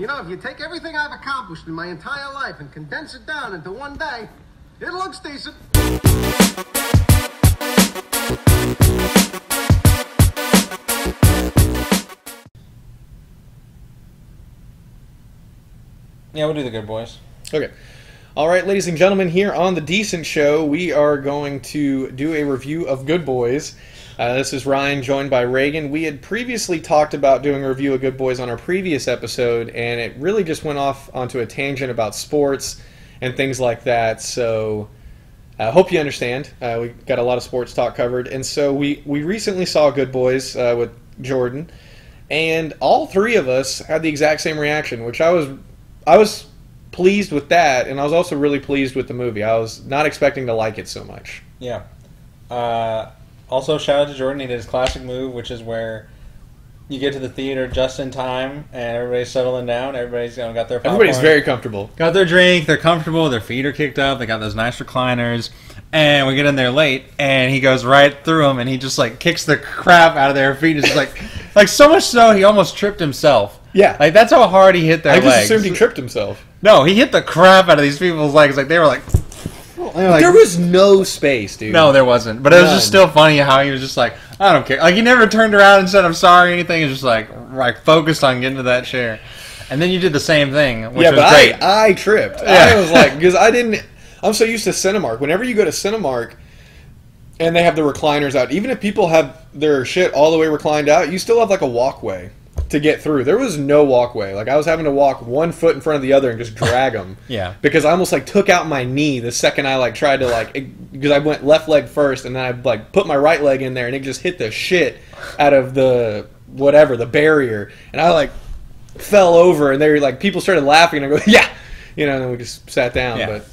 You know, if you take everything I've accomplished in my entire life and condense it down into one day, it looks decent. Yeah, we'll do the good boys. Okay. All right, ladies and gentlemen, here on the Decent Show, we are going to do a review of Good Boys. Uh, this is Ryan, joined by Reagan. We had previously talked about doing a review of Good Boys on our previous episode, and it really just went off onto a tangent about sports and things like that. So I hope you understand. Uh, we got a lot of sports talk covered, and so we we recently saw Good Boys uh, with Jordan, and all three of us had the exact same reaction, which I was I was pleased with that, and I was also really pleased with the movie. I was not expecting to like it so much. Yeah. Uh, also, shout out to Jordan. He did his classic move, which is where you get to the theater just in time, and everybody's settling down. Everybody's you know, got their popcorn, Everybody's very comfortable. got their drink. They're comfortable. Their feet are kicked up. They got those nice recliners. And we get in there late, and he goes right through them, and he just like kicks the crap out of their feet. It's like, like so much so he almost tripped himself. Yeah. like that's how hard he hit their I just legs. assumed he tripped himself. no, he hit the crap out of these people's legs. Like they were like, like there was no space, dude. No, there wasn't. But it was just still funny how he was just like, I don't care. Like he never turned around and said I'm sorry or anything. He was just like like focused on getting to that chair. And then you did the same thing, which yeah, was but great. I, I tripped. Yeah. I was like, because I didn't. I'm so used to Cinemark. Whenever you go to Cinemark, and they have the recliners out, even if people have their shit all the way reclined out, you still have like a walkway to get through. There was no walkway. Like I was having to walk one foot in front of the other and just drag them. Yeah. Because I almost like took out my knee the second I like tried to like because I went left leg first and then I like put my right leg in there and it just hit the shit out of the whatever the barrier and I like fell over and they were like people started laughing and I go yeah you know and then we just sat down Yeah. but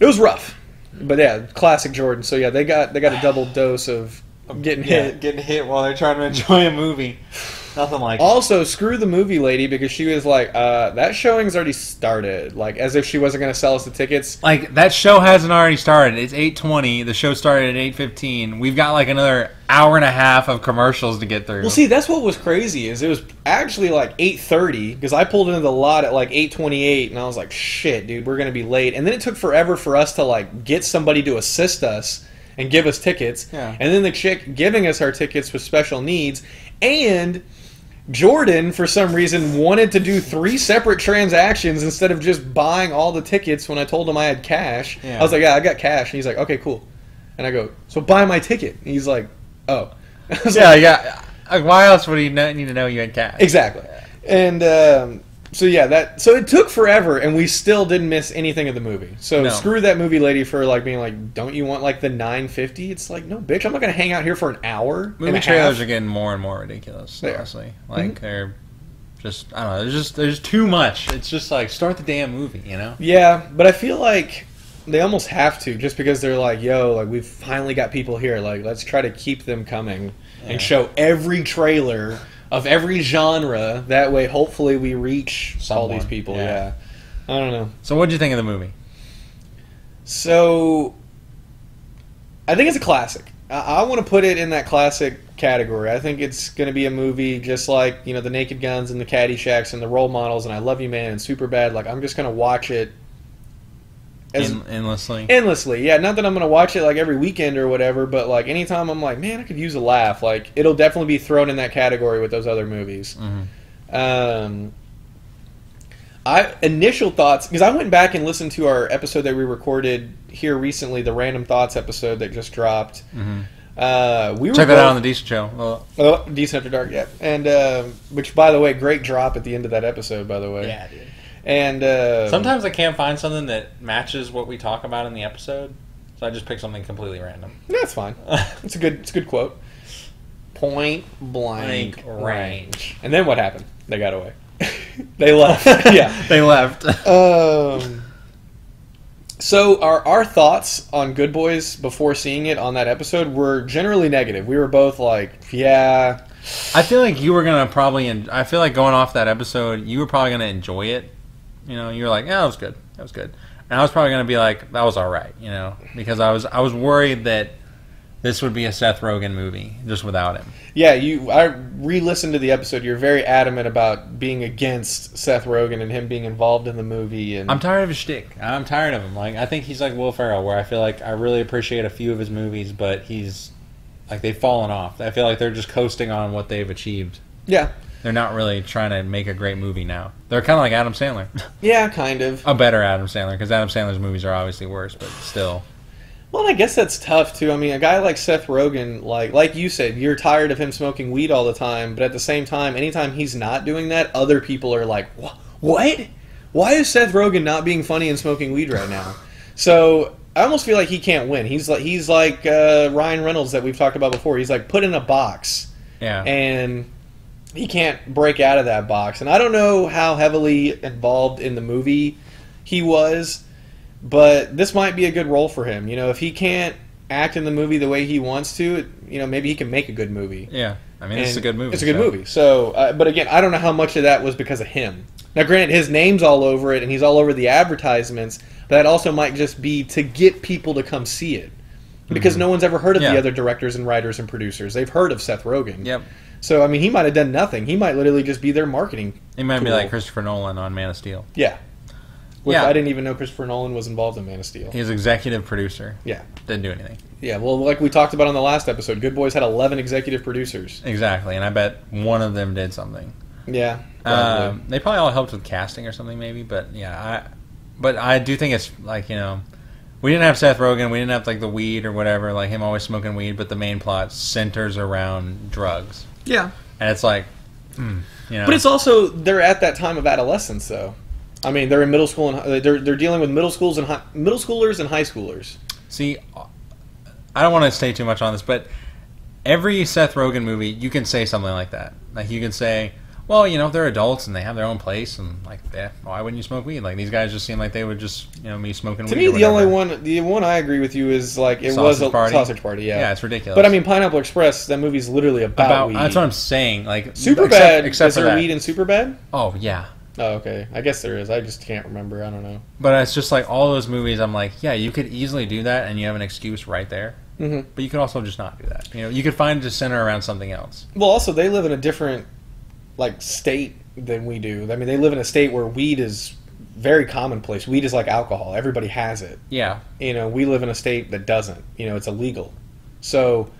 it was rough but yeah classic Jordan so yeah they got they got a double dose of getting yeah, hit getting hit while they're trying to enjoy a movie. Nothing like Also, screw the movie lady because she was like, uh, that showing's already started. Like, as if she wasn't going to sell us the tickets. like that show hasn't already started. It's eight twenty. The show started at eight fifteen. We've got like another hour and a half of commercials to get through. Well, see, that's what was crazy is it was actually like 8.30 because I pulled into the lot at like 8.28 and I was like, shit, dude, we're going to be late. And then it took forever for us to like get somebody to assist us and give us tickets. Yeah. And then the chick giving us our tickets with special needs. And Jordan, for some reason, wanted to do three separate transactions instead of just buying all the tickets when I told him I had cash. Yeah. I was like, yeah, I got cash. And he's like, okay, cool. And I go, so buy my ticket. And he's like, oh. Yeah, like, yeah. Like, why else would he know, need to know you had cash? Exactly. And um, so yeah, that so it took forever, and we still didn't miss anything of the movie. So No. screw that movie lady for like being like, "Don't you want like the 950?" It's like, no, bitch, I'm not gonna hang out here for an hour. and Movie trailers half. are getting more and more ridiculous. They are. honestly, mm-hmm. like they're just I don't know. There's just there's too much. It's just like start the damn movie, you know? Yeah, but I feel like they almost have to, just because they're like, "Yo, like we've finally got people here. Like, let's try to keep them coming Yeah. and show every trailer of every genre. That way, hopefully, we reach all these people." yeah. yeah. I don't know. So what did you think of the movie? So, I think it's a classic. I, I want to put it in that classic category. I think it's going to be a movie just like you know the Naked Guns and the Caddyshack and the Role Models and I Love You Man and Super Bad. Like I'm just going to watch it as En- endlessly. endlessly. Yeah, not that I'm going to watch it like every weekend or whatever, but like anytime I'm like, man, I could use a laugh. Like it'll definitely be thrown in that category with those other movies. Mhm. Um, I initial thoughts because I went back and listened to our episode that we recorded here recently, the random thoughts episode that just dropped. Mhm. Uh, we were Check that out on the Decent Show. Well, oh, Decent After Dark, yeah, and um which by the way, great drop at the end of that episode, by the way. Yeah, dude. And uh, Sometimes I can't find something that matches what we talk about in the episode, so I just pick something completely random. that's fine. It's a good, it's a good quote. Point blank Blank range. range. And then what happened? They got away. they left. yeah. they left. Um. So our our thoughts on Good Boys before seeing it on that episode were generally negative. We were both like, yeah, I feel like you were gonna probably. En- I feel like going off that episode, you were probably gonna enjoy it. You know, you were like, "Yeah, that was good. That was good." And I was probably gonna be like, "That was all right," you know, because I was I was worried that this would be a Seth Rogen movie just without him. Yeah, you. I re-listened to the episode. You're very adamant about being against Seth Rogen and him being involved in the movie. And I'm tired of his shtick. I'm tired of him. Like I think he's like Will Ferrell, where I feel like I really appreciate a few of his movies, but he's like they've fallen off. I feel like they're just coasting on what they've achieved. yeah, They're not really trying to make a great movie now. They're kind of like Adam Sandler, yeah, kind of. a better Adam Sandler, because Adam Sandler's movies are obviously worse, but still. Well, I guess that's tough too. I mean, a guy like Seth Rogen, like like you said, you're tired of him smoking weed all the time, but at the same time, anytime he's not doing that, other people are like, "What? Why is Seth Rogen not being funny and smoking weed right now?" So I almost feel like he can't win. He's like he's like uh, Ryan Reynolds that we've talked about before. He's like put in a box, Yeah. and he can't break out of that box. And I don't know how heavily involved in the movie he was, but this might be a good role for him. You know, if he can't act in the movie the way he wants to, you know, maybe he can make a good movie. yeah. I mean, it's a good movie. It's a good so- movie. So, uh, but again, I don't know how much of that was because of him. Now, granted, his name's all over it, and he's all over the advertisements. But that also might just be to get people to come see it, because no one's ever heard of Mm-hmm. Yeah. the other directors and writers and producers. They've heard of Seth Rogen. Yep. So, I mean, he might have done nothing. He might literally just be their marketing. He might be like Christopher Nolan on Man of Steel. Yeah. Which Yeah. I didn't even know Christopher Nolan was involved in Man of Steel. He's executive producer. Yeah. Didn't do anything. Yeah. Well, like we talked about on the last episode, Good Boys had 11 executive producers. Exactly, and I bet one of them did something. Yeah. probably. Um, they probably all helped with casting or something, maybe. But yeah, I. But I do think it's like you know, we didn't have Seth Rogen, we didn't have like the weed or whatever, like him always smoking weed. But the main plot centers around drugs, yeah. and it's like, mm, you know, But it's also they're at that time of adolescence, though. I mean, they're in middle school and they're they're dealing with middle schools and high, middle schoolers and high schoolers. See, I don't want to say too much on this, but every Seth Rogen movie, you can say something like that. Like you can say, well, you know, they're adults and they have their own place, and like, yeah, why wouldn't you smoke weed? Like these guys just seem like they would just, you know, me smoking To weed. me, the only one the one I agree with you is like it was a Party. sausage party. Yeah. Yeah, it's ridiculous. But I mean, Pineapple Express. That movie's literally about, about weed. that's what I'm saying. Like Superbad. except, except is for there that. weed in Superbad? Oh yeah, Oh, okay. I guess there is. I just can't remember. I don't know. but it's just like all those movies. I'm like, yeah, you could easily do that, and you have an excuse right there. hmm But you could also just not do that. You know, you could find to center around something else. Well, also they live in a different like state than we do. I mean, they live in a state where weed is very commonplace. Weed is like alcohol. Everybody has it. Yeah, you know, we live in a state that doesn't. You know, it's illegal. So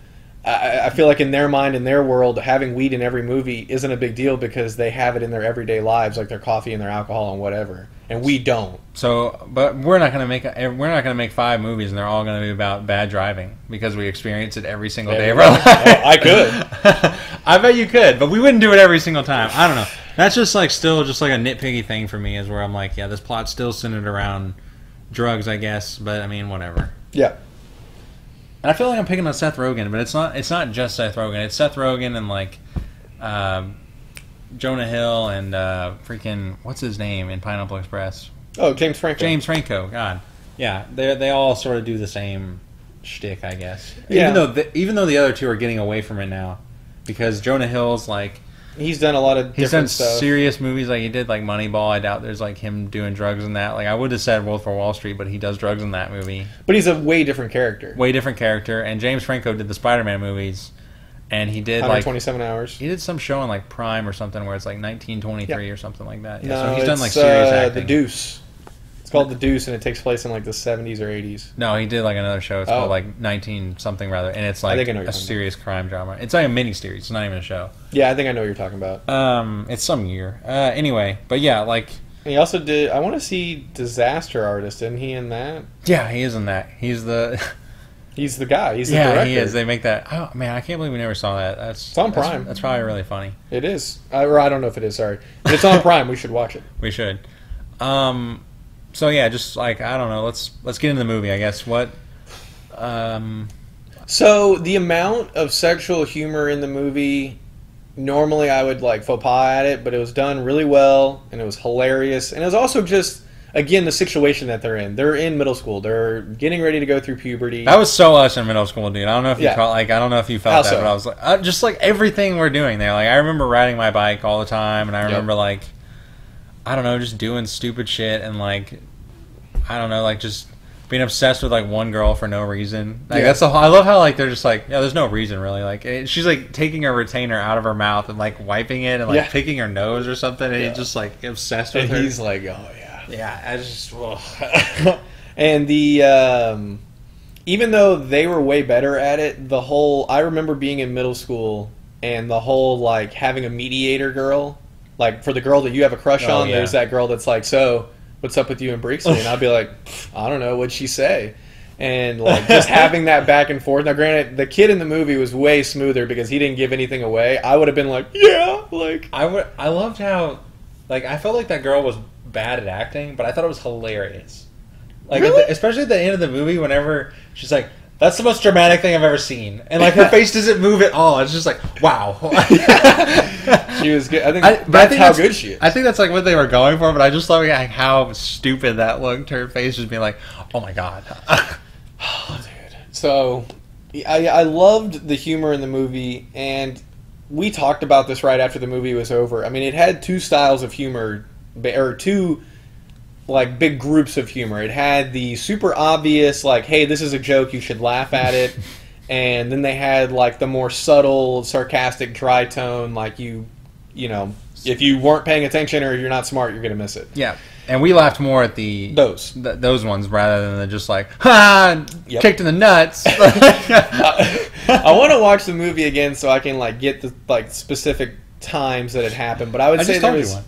I, I feel like in their mind, in their world, having weed in every movie isn't a big deal because they have it in their everyday lives, like their coffee and their alcohol and whatever. And we don't. So, but we're not going to make we're not going to make five movies, and they're all going to be about bad driving because we experience it every single day of our life. Oh, I could. I bet you could, but we wouldn't do it every single time. I don't know. That's just like still just like a nitpicky thing for me, is where I'm like, yeah, this plot's still centered around drugs, I guess. But I mean, whatever. Yeah. And I feel like I'm picking on Seth Rogen, but it's not. It's not just Seth Rogen. It's Seth Rogen and like um, Jonah Hill and uh, freaking what's his name in Pineapple Express. Oh, James Franco. James Franco. God, yeah, they they all sort of do the same shtick, I guess. Yeah. Even though the, even though the other two are getting away from it now, because Jonah Hill's like He's done a lot of he's done stuff. serious movies, like he did like Moneyball. I doubt there's like him doing drugs in that. Like I would have said Wolf for Wall Street, but he does drugs in that movie. but he's a way different character. Way different character. And James Franco did the Spider-Man movies, and he did like 27 hours. he did some show on like Prime or something where it's like 1923 or something like that. Yeah, no, so he's done like serious uh, acting. The Deuce. It's called The Deuce, and it takes place in like the 70s or 80s. No, he did like another show. It's Oh. called like 19 something rather, and it's like think I know a serious crime drama. It's like a mini series. It's not even a show. Yeah, I think I know what you're talking about. Um, it's some year. Uh, anyway, but yeah, like And he also did. I want to see Disaster Artist. Isn't he in that? yeah, he is in that. He's the He's the guy. He's the yeah, director. he is. They make that. Oh man, I can't believe we never saw that. That's It's on that's- Prime. That's, probably really funny. It is. I, or I don't know if it is. Sorry, but it's on Prime. We should watch it. We should. Um, so yeah, just like I don't know. Let's let's get into the movie. I guess what. Um, So the amount of sexual humor in the movie, normally I would like faux pas at it, but it was done really well and it was hilarious, and it was also just again the situation that they're in. They're in middle school. They're getting ready to go through puberty. that was so us in middle school, dude. I don't know if you Yeah. felt like I don't know if you felt How that, so? but I was like uh, just like everything we're doing there. Like I remember riding my bike all the time, and I Yep. remember like I don't know, just doing stupid shit and like I don't know, like just being obsessed with like one girl for no reason. Like Yeah. that's the whole, I love how like they're just like yeah, there's no reason really. Like it, she's like taking a retainer out of her mouth and like wiping it and like Yeah. picking her nose or something, and Yeah. he's just like obsessed with And her. he's like, oh yeah. Yeah, I just ugh. and the um, even though they were way better at it, the whole I remember being in middle school and the whole like having a mediator girl, like for the girl that you have a crush Oh, on. yeah. There's that girl that's like, so what's up with you and Brixlee? And I'd be like, I don't know, what'd she say? And like just having that back and forth. Now, granted, the kid in the movie was way smoother because he didn't give anything away. I would have been like, yeah, like I would. I loved how, like, I felt like that girl was bad at acting, but I thought it was hilarious. Like, at the, especially at the end of the movie, whenever she's like, "That's the most dramatic thing I've ever seen," and like her face doesn't move at all. It's just like, wow. she was good. I think I, that's I think how that's- good she is. I think that's like what they were going for, but I just love like, how stupid that looked. Her face just being like, "Oh my god." Oh, dude. So, I, I loved the humor in the movie, and we talked about this right after the movie was over. I mean, it had two styles of humor, or two like big groups of humor. It had the super obvious, like, "Hey, this is a joke, you should laugh at it," and then they had like the more subtle, sarcastic, dry tone, like you, you know, if you weren't paying attention or you're not smart, you're gonna miss it. yeah, and we laughed more at the Those. th- those ones rather than the just like, "Ha!" Yep. kicked in the nuts. I want to watch the movie again so I can like get the like specific times that it happened. But I would I say there told was you one.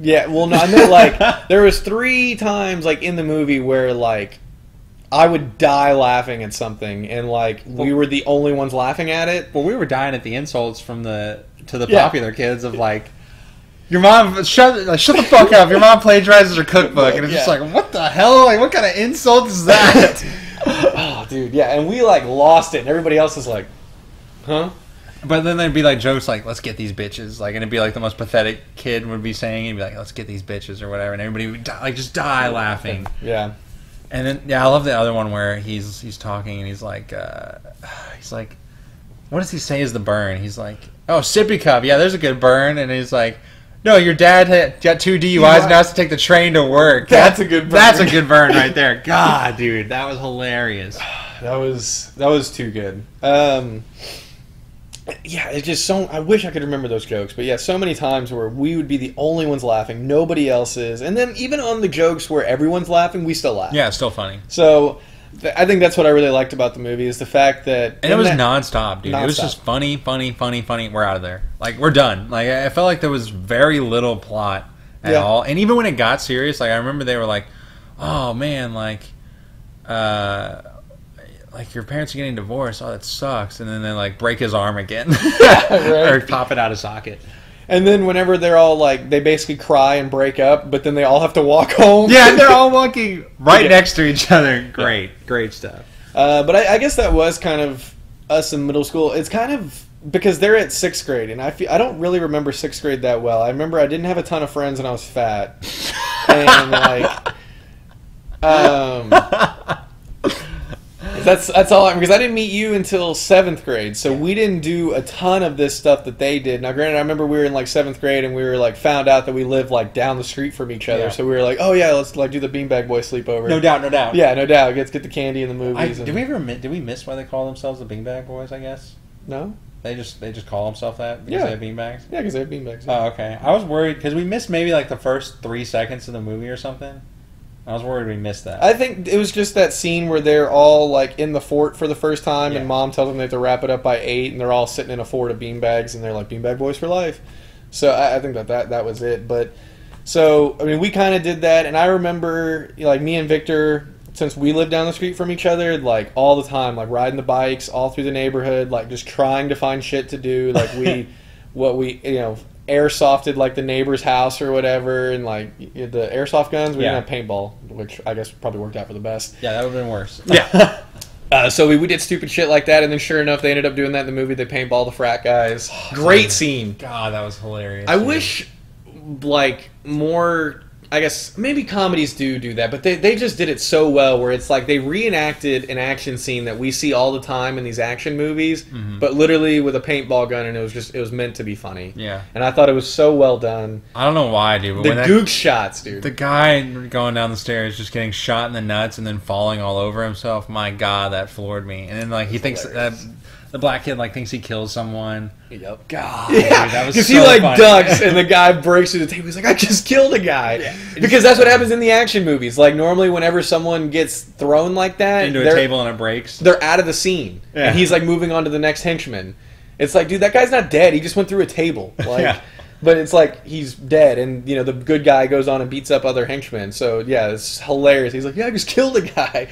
Yeah. Well, no, I meant like there was three times like in the movie where like I would die laughing at something, and like we were the only ones laughing at it. Well, we were dying at the insults from the to the Yeah. popular kids of like, your mom shut like, shut the fuck up. Your mom plagiarizes her cookbook, and it's just Yeah. like, what the hell? Like, what kind of insult is that? oh, dude, yeah, and we like lost it, and everybody else is like, huh? But then there'd be like jokes like, let's get these bitches, like, and it'd be like the most pathetic kid would be saying, and be like, let's get these bitches or whatever, and everybody would die, like just die laughing. Yeah, And then yeah, I love the other one where he's he's talking and he's like uh, he's like what does he say is the burn? He's like, "Oh, sippy cup. Yeah, there's a good burn." And he's like, "No, your dad had, got two DUIs and now has to take the train to work." That's a good burn. That's a good burn right there. God, dude, that was hilarious. that was that was too good. Um, yeah, it's just so. I wish I could remember those jokes, but yeah, so many times where we would be the only ones laughing, nobody else is, and then even on the jokes where everyone's laughing, we still laugh. Yeah, it's still funny. So th- I think that's what I really liked about the movie is the fact that And it was that- nonstop, dude. It was just funny, funny, funny, funny. We're out of there. Like we're done. Like I I felt like there was very little plot at Yeah. all. And even when it got serious, like I remember they were like, "Oh man, like, uh, like your parents are getting divorced. Oh, that sucks." And then they like break his arm again, right. or pop it out of socket. And then whenever they're all like, they basically cry and break up, but then they all have to walk home. Yeah, and they're all walking right Yeah. next to each other. Great, great stuff. Uh, but I, I guess that was kind of us in middle school. It's kind of because they're at sixth grade, and I feel I don't really remember sixth grade that well. I remember I didn't have a ton of friends, and I was fat, and like, um, that's that's all. I'm because I didn't meet you until seventh grade, so we didn't do a ton of this stuff that they did. Now, granted, I remember we were in like seventh grade, and we were like found out that we lived like down the street from each other, Yeah. so we were like, oh yeah, let's like do the beanbag boy sleepover. No doubt, no doubt. Yeah, no doubt. Let's get the candy in the I, movies. did we ever mi- did we miss why they call themselves the Beanbag Boys? I guess No. they just they just call themselves that because Yeah. they have beanbags. Yeah, because they have beanbags. Oh, okay. I was worried because we missed maybe like the first three seconds of the movie or something. I was worried we missed that. I think it was just that scene where they're all like in the fort for the first time, Yeah. and mom tells them they have to wrap it up by eight, and they're all sitting in a fort of beanbags, and they're like beanbag boys for life. So I, I think that, that that was it. But so I mean, we kind of did that, and I remember like me and Victor, since we lived down the street from each other, like all the time, like riding the bikes all through the neighborhood, like just trying to find shit to do. Like we, what we you know. Airsofted like the neighbor's house or whatever, and like the airsoft guns. We Yeah. didn't have paintball, which I guess probably worked out for the best. yeah, that would have been worse. Yeah. Uh, so we, we did stupid shit like that, and then sure enough, they ended up doing that in the movie. They paintball the frat guys. Great scene. God, that was hilarious. I dude. wish, like, more. I guess maybe comedies do do that, but they, they just did it so well where it's like they reenacted an action scene that we see all the time in these action movies, Mm-hmm. but literally with a paintball gun, and it was just it was meant to be funny. Yeah. and I thought it was so well done. I don't know why, dude. But The gook shots, dude. the guy going down the stairs, just getting shot in the nuts and then falling all over himself. My God, that floored me. And then like he thinks that. The black kid like thinks he kills someone. Yep. God, Yeah, dude, that was because so he like funny. ducks and the guy breaks through the table. He's like, "I just killed a guy." Because that's what happens in the action movies. Like normally, whenever someone gets thrown like that into a table and it breaks. they're out of the scene, Yeah. and he's like moving on to the next henchman. It's like, dude, that guy's not dead. He just went through a table. Like, Yeah. but it's like he's dead, and you know the good guy goes on and beats up other henchmen. So yeah, it's hilarious. He's like, yeah, I just killed a guy,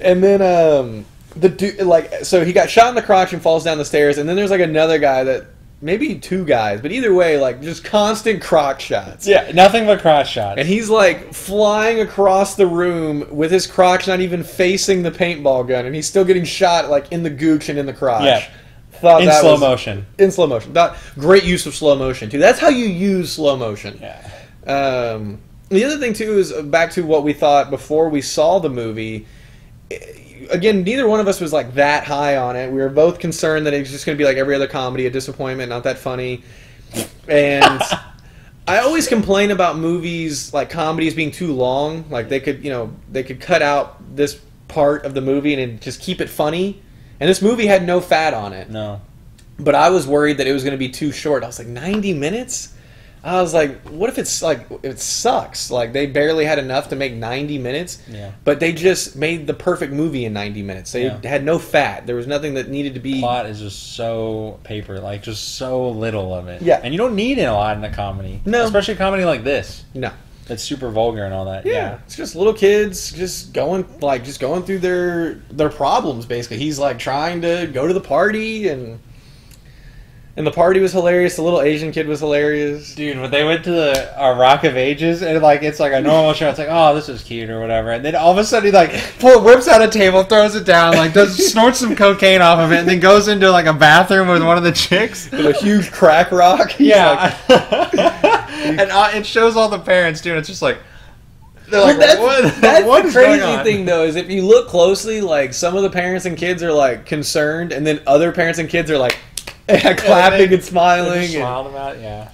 and then um the dude like so he got shot in the crotch and falls down the stairs, and then there's like another guy that maybe two guys, but either way, like just constant crotch shots. Yeah, nothing but cross shots. And he's like flying across the room with his crotch not even facing the paintball gun, and he's still getting shot like in the gooch and in the crotch. Yeah. Thought in slow was- motion. In slow motion. Thought, great use of slow motion too. That's how you use slow motion. Yeah. Um, the other thing too is back to what we thought before we saw the movie. Again, neither one of us was like that high on it. We were both concerned that it was just going to be like every other comedy, a disappointment, not that funny. And I always complain about movies like comedies being too long. Like they could, you know, they could cut out this part of the movie and just keep it funny. And this movie had no fat on it No. but I was worried that it was going to be too short. I was like, 90 minutes? I was like, what if it's like, it sucks? Like, they barely had enough to make 90 minutes, Yeah. but they just made the perfect movie in 90 minutes. They Yeah. had no fat. There was nothing that needed to be. Plot is just so paper, like just so little of it. Yeah. And you don't need it a lot in a comedy. No. Especially a comedy like this. No. it's super vulgar and all that. Yeah. Yeah. it's just little kids just going like just going through their their problems basically. He's like trying to go to the party and and the party was hilarious. The little Asian kid was hilarious. Dude, when they went to the uh, Rock of Ages, and like it's like a normal show, it's like, oh, this is cute or whatever, and then all of a sudden he like pull, whips out a table, throws it down, like does snorts some cocaine off of it, and then goes into like a bathroom with one of the chicks. With a huge crack rock. He's Yeah, like, and uh, it shows all the parents, dude. It's just like they're like, that's, what? that's what the crazy thing, though, is if you look closely, like some of the parents and kids are like concerned, and then other parents and kids are like clapping and They're smiling. just and- smiled about it, yeah.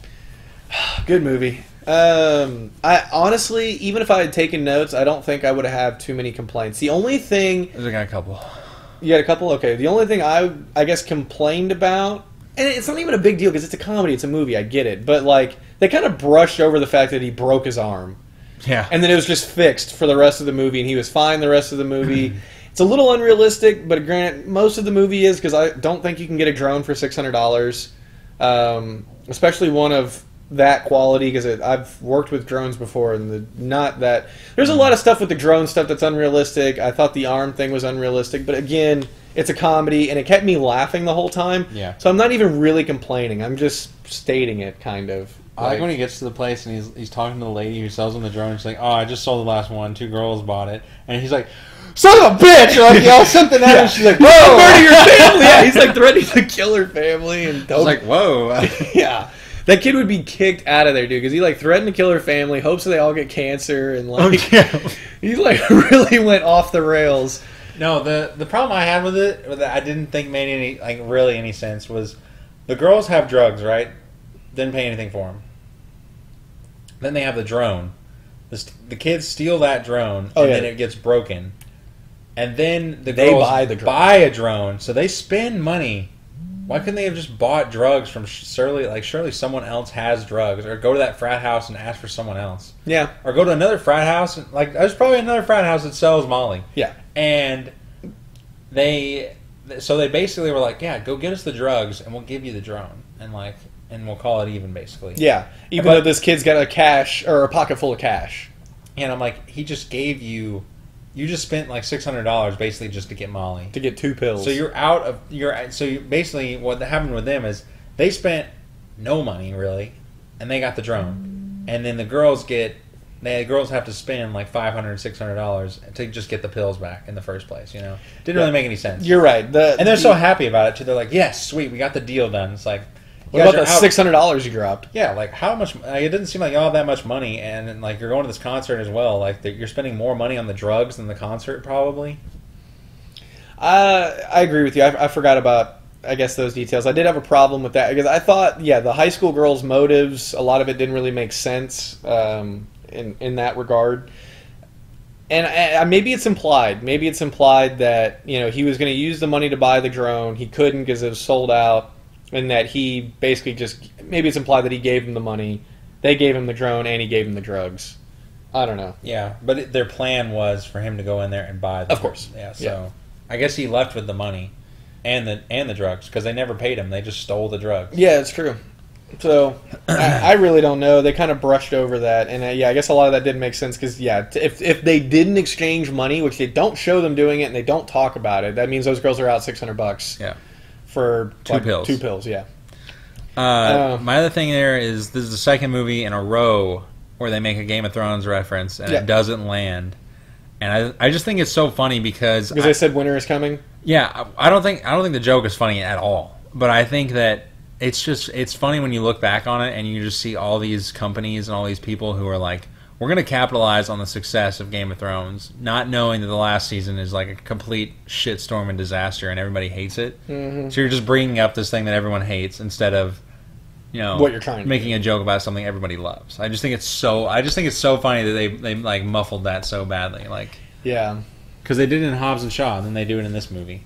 good movie. Um, I honestly, even if I had taken notes, I don't think I would have too many complaints. The only thing There's got a couple. you had a couple, okay. The only thing I, I guess, complained about, and it's not even a big deal because it's a comedy, it's a movie, I get it, but like they kind of brushed over the fact that he broke his arm. Yeah, and then it was just fixed for the rest of the movie, and he was fine the rest of the movie. it's a little unrealistic, but granted, most of the movie is because I don't think you can get a drone for six hundred dollars, um, especially one of that quality. Because I've worked with drones before, and the not that there's a lot of stuff with the drone stuff that's unrealistic. I thought the arm thing was unrealistic, but again, it's a comedy, and it kept me laughing the whole time. Yeah. So I'm not even really complaining. I'm just stating it, kind of. I like when he gets to the place and he's he's talking to the lady who sells him the drone. She's like, "Oh, I just sold the last one. Two girls bought it," and he's like, "Son of a bitch!" Or like yells something at her. She's like, Whoa! "Whoa!" Murder your family! Yeah, he's like threatening to kill her family, and I was like, "Whoa!" yeah, that kid would be kicked out of there, dude, because he like threatened to kill her family, hopes that they all get cancer, and Oh, like yeah. he like really went off the rails. No, the the problem I had with it that I didn't think made any like really any sense was the girls have drugs, right? Didn't pay anything for them. Then they have the drone. The, the kids steal that drone, Oh, and yeah. then it gets broken. And then the They girls buy the buy a drone, so they spend money. Why couldn't they have just bought drugs from surely like surely someone else has drugs, or go to that frat house and ask for someone else, Yeah, or go to another frat house and like there's probably another frat house that sells Molly. Yeah, and they so they basically were like yeah go get us the drugs and we'll give you the drone. And like and we'll call it even basically. Yeah. Even But- though this kid's got a cash or a pocket full of cash. and i'm like he just gave you you just spent like $600 basically just to get molly to get two pills. so you're out of you're so you basically what happened with them is they spent no money really and they got the drone and then the girls get they the girls have to spend like 500 $600 to just get the pills back in the first place you know didn't really make any sense you're right. The And they're the- so happy about it too. They're like, "Yes, sweet, we got the deal done." It's like, What about that six hundred dollars you dropped? Yeah, like how much? Like, it didn't seem like y'all that much money, and, and, like you're going to this concert as well. Like that you're spending more money on the drugs than the concert, probably. Uh, I agree with you. I, I forgot about, I guess, those details. I did have a problem with that because I thought, yeah, the high school girls' motives, a lot of it didn't really make sense um, in in that regard. And I, I- maybe it's implied. Maybe it's implied that you know he was going to use the money to buy the drone. He couldn't because it was sold out, and that he basically just maybe it's implied that he gave him the money. They gave him the drone, and he gave him the drugs. I don't know. Yeah, but it, their plan was for him to go in there and buy. The Of course. Yeah. So Yeah. I guess he left with the money, and the and the drugs because they never paid him. They just stole the drugs. Yeah, it's true. So I, I really don't know. They kind of brushed over that, and uh, yeah, I guess a lot of that didn't make sense because yeah, t- if if they didn't exchange money, which they don't show them doing it, and they don't talk about it, that means those girls are out six hundred bucks Yeah. For Two pills. Two pills, yeah. Uh, Uh, my other thing there is this is the second movie in a row where they make a Game of Thrones reference and Yeah. it doesn't land. And I, I just think it's so funny because Because I- they said winter is coming. Yeah, I I don't think I don't think the joke is funny at all. But I think that it's just it's funny when you look back on it and you just see all these companies and all these people who are like, we're going to capitalize on the success of Game of Thrones, not knowing that the last season is like a complete shitstorm and disaster and everybody hates it. Mm-hmm. So you're just bringing up this thing that everyone hates instead of you know What you're trying to making a joke about something everybody loves. I just think it's so I just think it's so funny that they they like muffled that so badly like Yeah, because they did it in Hobbs and Shaw and then they do it in this movie.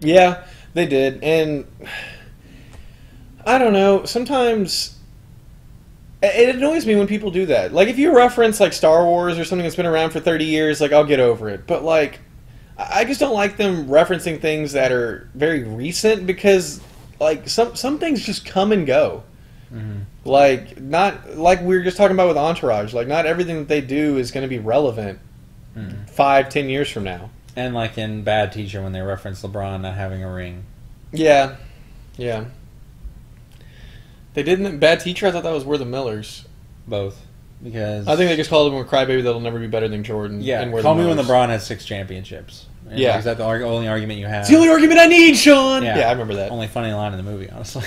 yeah, they did, and I don't know. Sometimes it annoys me when people do that. Like if you reference like Star Wars or something that's been around for thirty years, like I'll get over it. But like, I just don't like them referencing things that are very recent because like some some things just come and go. Like not like we were just talking about with Entourage. Like not everything that they do is going to be relevant Mhm. five, ten years from now. And like in Bad Teacher when they reference LeBron not having a ring. Yeah, yeah. They didn't. Bad teacher. I thought that was We're the Millers. Both. Because I think they just called him a crybaby that'll never be better than Jordan. Yeah, and We're call the me when Millers. LeBron has six championships. And Yeah. Is that the arg- only argument you have? It's the only argument I need, Sean. Yeah. I remember that. Only funny line in the movie, honestly.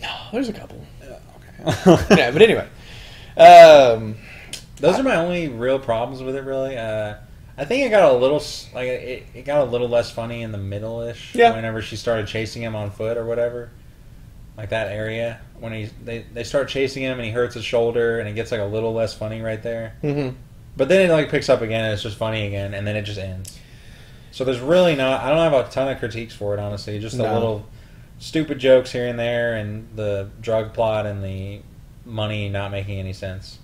No, there's a couple. okay. yeah, but anyway. Um, Those are my only real problems with it, really. Uh, I think it got a little s- like it, it got a little less funny in the middle ish. Yeah. Whenever she started chasing him on foot or whatever, like that area when he they they start chasing him and he hurts his shoulder and it gets like a little less funny right there. mhm. But then it like picks up again and it's just funny again and then it just ends. So there's really not I don't have a ton of critiques for it honestly. Just the No. little stupid jokes here and there and the drug plot and the money not making any sense.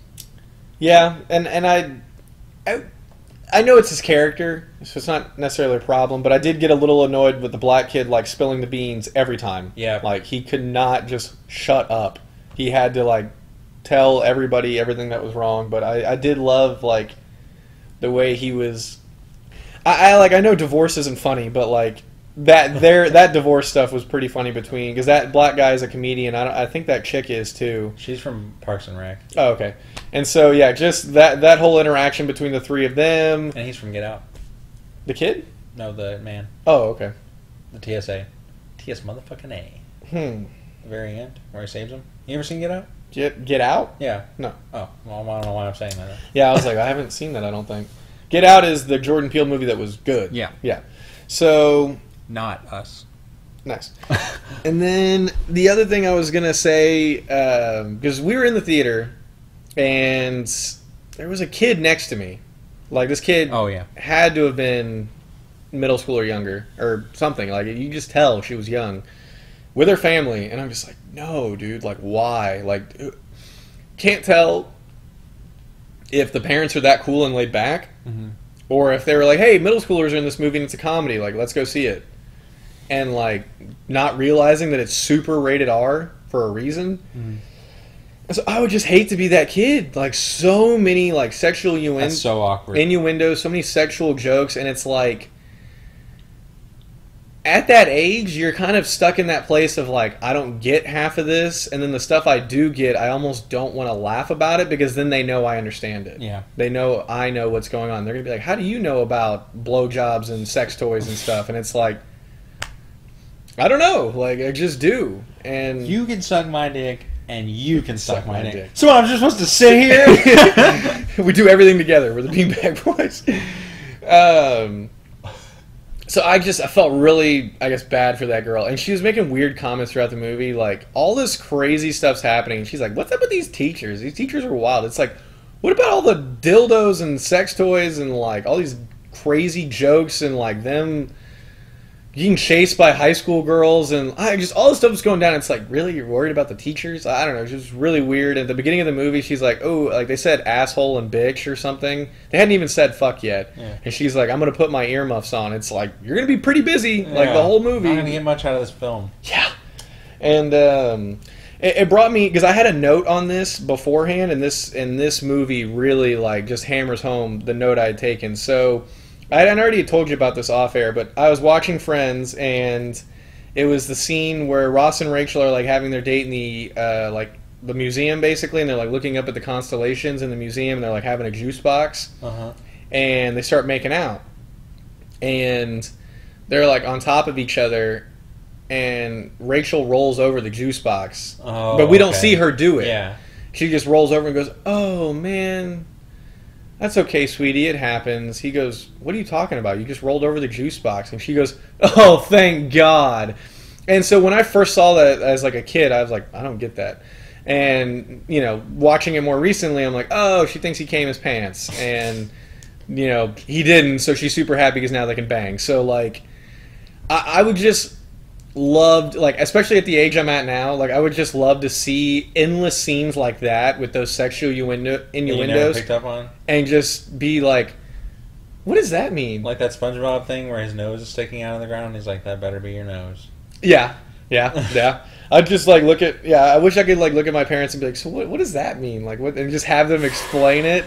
Yeah, and and I, I, I know it's his character, so it's not necessarily a problem. But I did get a little annoyed with the black kid like spilling the beans every time. Yeah. like he could not just shut up. He had to like tell everybody everything that was wrong. But I, I did love like the way he was. I, I like I know divorce isn't funny, but like that there that divorce stuff was pretty funny between because that black guy is a comedian. I, I think that chick is too. She's from Parks and Rec Oh, okay. And so yeah, just that that whole interaction between the three of them. and he's from Get Out. The kid? No, the man, Oh, okay. the TSA, TS motherfucking A. Hmm. The very end where he saves him. You ever seen Get Out? Get Get Out? Yeah. No. Oh, well, I don't know why I'm saying that. Yeah, I was like, I haven't seen that. I don't think. Get Out is the Jordan Peele movie that was good. Yeah. Yeah. So Not us. nice. and then the other thing I was gonna say because we were in the theater and there was a kid next to me. Like this kid Oh yeah. had to have been middle school or younger or something. Like you just tell she was young with her family, and I'm just like, no, dude. Like why? Like uh, can't tell if the parents are that cool and laid back, Mhm. or if they were like, hey, middle schoolers are in this movie and it's a comedy. Like let's go see it, and like not realizing that it's super rated R for a reason. Mm. And So I would just hate to be that kid. Like so many like sexual innuendo so awkward. innuendo, so many sexual jokes, and it's like at that age, you're kind of stuck in that place of like, I don't get half of this, and then the stuff I do get, I almost don't want to laugh about it because then they know I understand it. yeah. They know I know what's going on. They're gonna be like, "How do you know about blowjobs and sex toys and stuff?" And it's like, I don't know. Like I just do, and You can suck my dick, and you can suck, Suck my, my dick. dick. So I'm just supposed to sit here? we do everything together. We're the Beanbag Boys. Um, so I just I felt really I guess bad for that girl, and she was making weird comments throughout the movie. Like all this crazy stuff's happening, she's like, "What's up with these teachers? These teachers are wild." It's like, what about all the dildos and sex toys and like all these crazy jokes and like them getting chased by high school girls and I just all this stuff was going down. It's like, really, you're worried about the teachers? I don't know. It's just really weird. At the beginning of the movie, she's like, oh, like they said asshole and bitch or something. They hadn't even said fuck yet. Yeah. And she's like, I'm gonna put my earmuffs on. It's like you're gonna be pretty busy, like the whole movie. Not gonna get much out of this film. Yeah. And um, it, it brought me because I had a note on this beforehand, and this and this movie really like just hammers home the note I had taken. So I already told you about this off air, but I was watching Friends, and it was the scene where Ross and Rachel are like having their date in the uh, like the museum basically, and they're like looking up at the constellations in the museum, and they're like having a juice box Uh huh. and they start making out and they're like on top of each other and rachel rolls over the juice box Oh, but we don't okay. see her do it Yeah. she just rolls over and goes oh man that's okay sweetie it happens. He goes what are you talking about? You just rolled over the juice box. And she goes oh thank god. And so when i first saw that as like a kid i was like i don't get that. And you know watching it more recently i'm like oh she thinks he came his pants. And you know he didn't so she's super happy because now they can bang. So like i, I would just loved like especially at the age i'm at now like i would just love to see endless scenes like that with those sexual innuendo, innuendos picked up on? and just be like what does that mean? Like that SpongeBob thing where his nose is sticking out of the ground. He's like, "That better be your nose." yeah. Yeah. Yeah. I'd just like look at yeah i wish i could like look at my parents and be like so what, what does that mean? Like what and just have them explain it.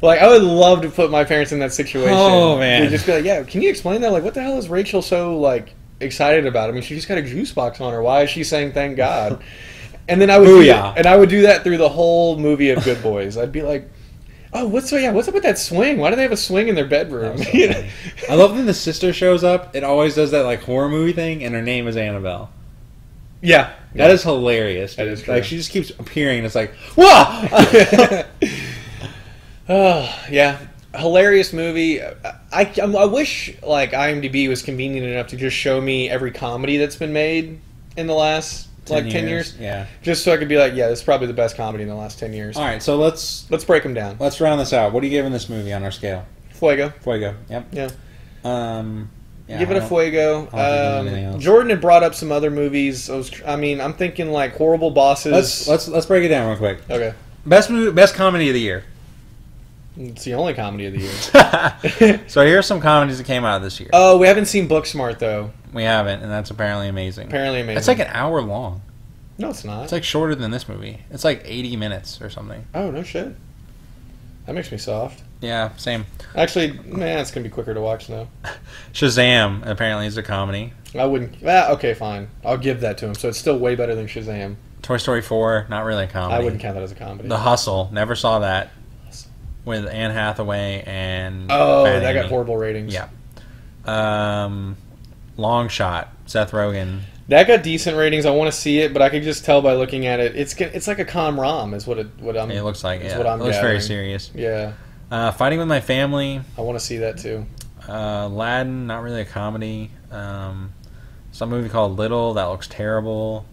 Like i would love to put my parents in that situation. Oh, man. And just be like yeah can you explain that? Like what the hell is rachel so like excited about i mean she just got a juice box on her why is she saying thank god and then i would do, Booyah. and i would do that through the whole movie of good boys i'd be like oh what's so yeah what's up with that swing why do they have a swing in their bedroom so You know? I love when the sister shows up. It always does that like horror movie thing, and her name is Annabelle. yeah That is hilarious. That dude. is true. Like she just keeps appearing, and it's like, whoa. Oh yeah, hilarious movie. I, I I wish like IMDb was convenient enough to just show me every comedy that's been made in the last like ten years, Yeah. just so I could be like, yeah, this is probably the best comedy in the last ten years. All right, so let's Let's break them down. let's round this out. What are you giving this movie on our scale? Fuego. Fuego. Yep. Yeah. Um. Yeah, Give it a fuego. I don't think there's anything Um. Jordan had brought up some other movies. I, was, I mean, I'm thinking like horrible bosses. Let's let's let's break it down real quick. okay. Best movie, best comedy of the year. It's the only comedy of the year. so here's some comedies that came out this year. oh, we haven't seen Booksmart though. we haven't, and that's apparently amazing. Apparently amazing. It's like an hour long. no, it's not. It's like shorter than this movie. It's like 80 minutes or something. oh no shit. That makes me soft. Yeah, same. Actually, man, it's gonna be quicker to watch now. Shazam apparently is a comedy. I wouldn't. Ah, okay, fine. I'll give that to him. So it's still way better than Shazam. Toy Story 4, not really a comedy. I wouldn't count that as a comedy. The Hustle, never saw that. With Anne Hathaway and oh, Fat that got horrible ratings. Yeah. Um, Long Shot, Seth Rogen. that got decent ratings. I want to see it, but I could just tell by looking at it. It's it's like a com rom, is what it what I'm. It looks like yeah. what I'm it looks very serious. Yeah, Uh, Fighting with My Family, I want to see that too. uh, Aladdin, not really a comedy. Um, some movie called Little that looks terrible.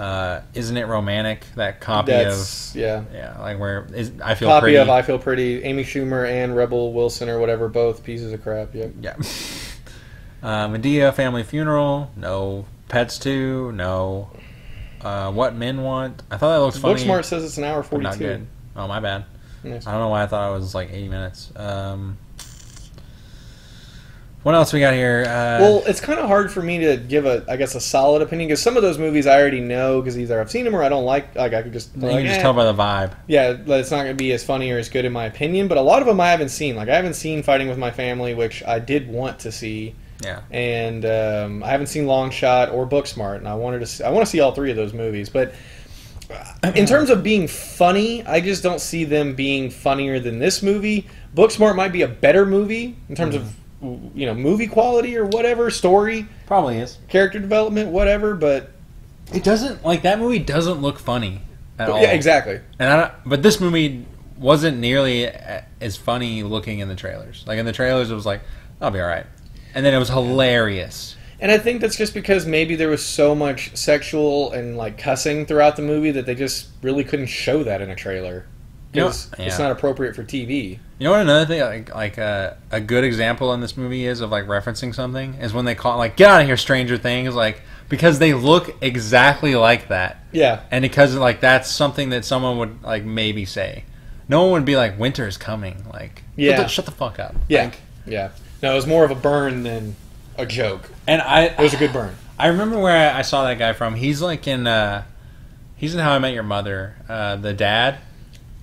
Uh, Isn't it romantic? That copy of That's yeah. of yeah, like where is I feel Copy pretty. of I Feel Pretty. Amy Schumer and Rebel Wilson or whatever, both pieces of crap. Yep. Yeah. uh, Madea Family Funeral, no. Pets 2, no. Uh, what Men Want. I thought that looked funny. Booksmart says it's an hour but forty not good. Oh my bad. Nice. I don't know why I thought it was like 80 minutes. Um, what else we got here? Uh, Well, it's kind of hard for me to give a, I guess, a solid opinion because some of those movies I already know because either I've seen them or I don't like. Like I could just, you like, can just eh. tell by the vibe. yeah, it's not going to be as funny or as good in my opinion. But a lot of them I haven't seen. Like I haven't seen Fighting with My Family, which I did want to see, Yeah. and um, I haven't seen Long Shot or Booksmart, and I wanted to. See, I want to see all three of those movies, but. In terms of being funny, I just don't see them being funnier than this movie. Booksmart might be a better movie in terms of you know movie quality or whatever story Probably is. character development whatever but It doesn't like that movie doesn't look funny at all. yeah exactly And I don't, but this movie wasn't nearly as funny looking in the trailers. Like in the trailers, it was like, "I'll be all right," and then it was hilarious. and i think that's just because maybe there was so much sexual and like cussing throughout the movie that they just really couldn't show that in a trailer You know- yeah. it's not appropriate for tv You know what? Another thing, like, like uh, a good example in this movie is of like referencing something is when they call like, "Get out of here, Stranger Things!" Like because they look exactly like that, yeah and because like that's something that someone would like maybe say. No one would be like, "Winter is coming." Like, Yeah. shut the, shut the fuck up. yeah Like, yeah no it was more of a burn than a joke and I, it was a good burn I remember where I saw that guy from. He's like in, uh, he's in How I Met Your Mother, uh, the dad,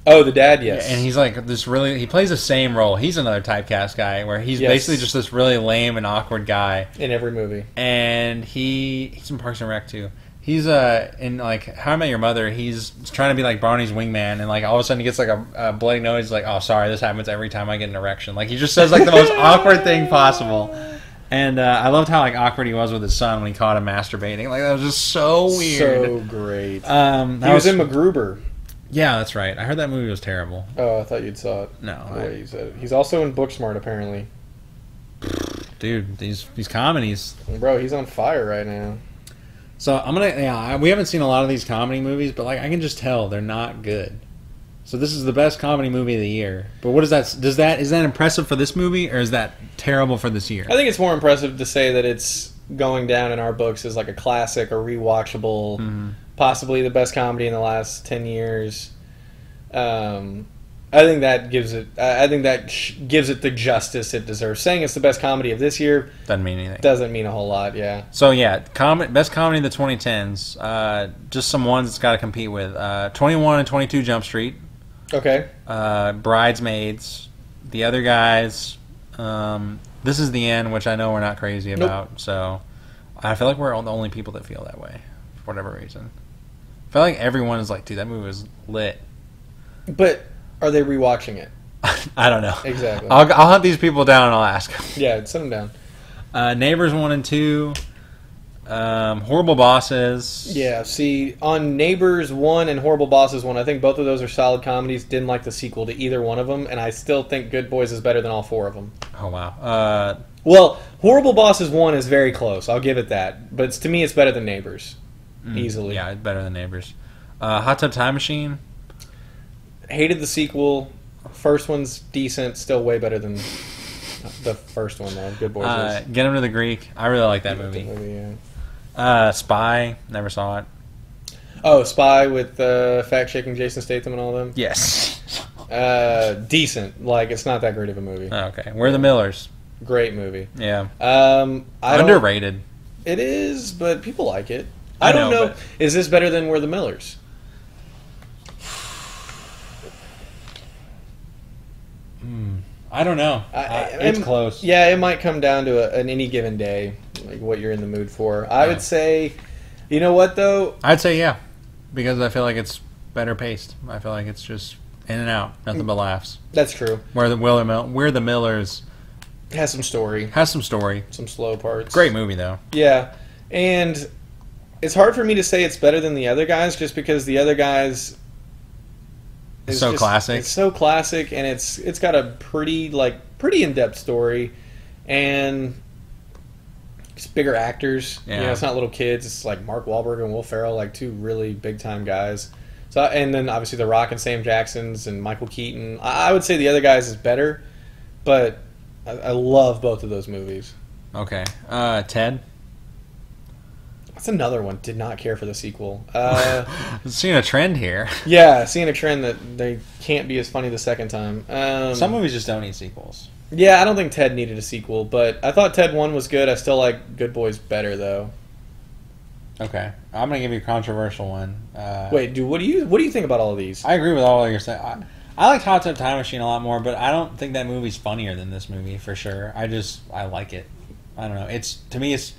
oh the dad yes and he's like this really. He plays the same role. He's another typecast guy where he's Yes. basically just this really lame and awkward guy, in every movie and he he's in Parks and Rec too. He's uh in like How I Met Your Mother. He's trying to be like Barney's wingman, and like all of a sudden he gets like a, a bloody nose. He's like, "Oh, sorry, this happens every time I get an erection." Like he just says like the most awkward thing possible. And uh, I loved how like awkward he was with his son when he caught him masturbating. Like that was just so weird. so great um, he was in MacGruber. Yeah, that's right. I heard that movie was terrible. Oh, I thought you'd saw it. No, The I- way you said it. He's also in Booksmart, apparently. dude, these these comedies. Bro, he's on fire right now. So I'm gonna yeah. We haven't seen a lot of these comedy movies, but like I can just tell they're not good. So this is the best comedy movie of the year. But what is that? Does that is that impressive for this movie, or is that terrible for this year? I think it's more impressive to say that it's going down in our books as like a classic or rewatchable, Mhm. Possibly the best comedy in the last ten years. Um, I think that gives it. I think that sh- gives it the justice it deserves. Saying it's the best comedy of this year Doesn't mean anything. doesn't mean a whole lot. Yeah. So yeah, com- best comedy of the 2010s. Uh, just some ones it's got to compete with. Uh, 21 and 22 Jump Street. Okay. uh, Bridesmaids, the other guys. Um, this is the end, which I know we're not crazy Nope. about. So I feel like we're the only people that feel that way for whatever reason. I feel like everyone is like, dude, that movie was lit. But are they rewatching it? I don't know. Exactly. I'll, I'll hunt these people down and I'll ask. Yeah, send them down. Uh, Neighbors one and two. Um, horrible bosses. Yeah, see, on Neighbors 1 and Horrible Bosses 1, I think both of those are solid comedies. Didn't like the sequel to either one of them, and I still think Good Boys is better than all four of them. Oh wow. Uh, Well, Horrible Bosses 1 is very close, I'll give it that. But it's, to me, it's better than Neighbors. Easily. Mm, yeah, better than Neighbors. Uh, Hot Tub Time Machine. Hated the sequel. First one's decent, still way better than the first one, though. Good Boys Uh. Get him to the Greek. I really like that movie. yeah. Uh, Spy. Never saw it. Oh, Spy with uh, fact checking Jason Statham and all them. Yes. Uh, decent. Like, it's not that great of a movie. Oh, okay. We're the Millers. Great movie. Yeah. Um, I Underrated. It is, but people like it. I I, don't know, know. Is this better than We're the Millers? I don't know. I- Uh, it's close. Yeah, it might come down to a, an any given day, like what you're in the mood for. I Yeah. would say, you know what though? I'd say yeah, because I feel like it's better paced. I feel like it's just in and out, nothing but laughs. That's true. Where the Willer Mill, We're the Millers has some story, has some story. some slow parts. Great movie though. Yeah, and it's hard for me to say it's better than the other guys, just because the other guys. is So just- classic. It's so classic, and it's it's got a pretty like pretty in depth story, and it's bigger actors. You Yeah. know, it's not little kids. It's like Mark Wahlberg and Will Ferrell, like two really big time guys. So and then obviously The Rock and Sam Jackson's and Michael Keaton. I, I would say the other guys is better, but I, I love both of those movies. Okay. Uh, Ted. That's another one. Did not care for the sequel. Uh, Seeing a trend here. yeah, seeing a trend that they can't be as funny the second time. Um, Some movies just don't need sequels. yeah, I don't think Ted needed a sequel, but I thought Ted One was good. I still like Good Boys better though. Okay. I'm gonna give you a controversial one. Uh, Wait, dude, what do you what do you think about all of these? I agree with all of your saying. I, I liked Hot Tub Time Machine a lot more, but I don't think that movie's funnier than this movie for sure. I just I like it. I don't know. It's to me it's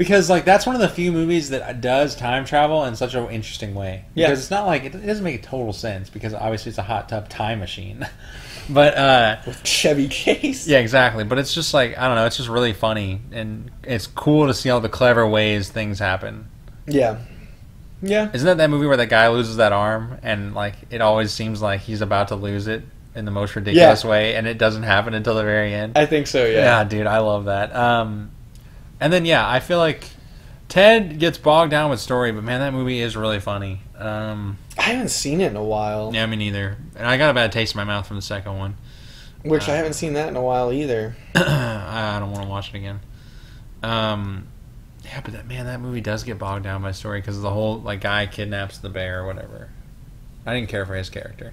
because like that's one of the few movies that does time travel in such an interesting way. Yeah. Because it's not like it, it doesn't make total sense because obviously it's a hot tub time machine. But uh, with Chevy Chase. yeah, exactly. But it's just like I don't know. It's just really funny, and it's cool to see all the clever ways things happen. Yeah. Yeah. Isn't that that movie where that guy loses that arm, and like it always seems like he's about to lose it in the most ridiculous way, and it doesn't happen until the very end. I think so, Yeah, yeah. dude, I love that. Um, and then yeah, I feel like Ted gets bogged down with story, but man, that movie is really funny. Um, I haven't seen it in a while. yeah, me neither. And I got a bad taste in my mouth from the second one. Which I haven't seen that in a while either. I don't want to watch it again. Um, yeah, but that man, that movie does get bogged down by story because the whole like guy kidnaps the bear or whatever. I didn't care for his character.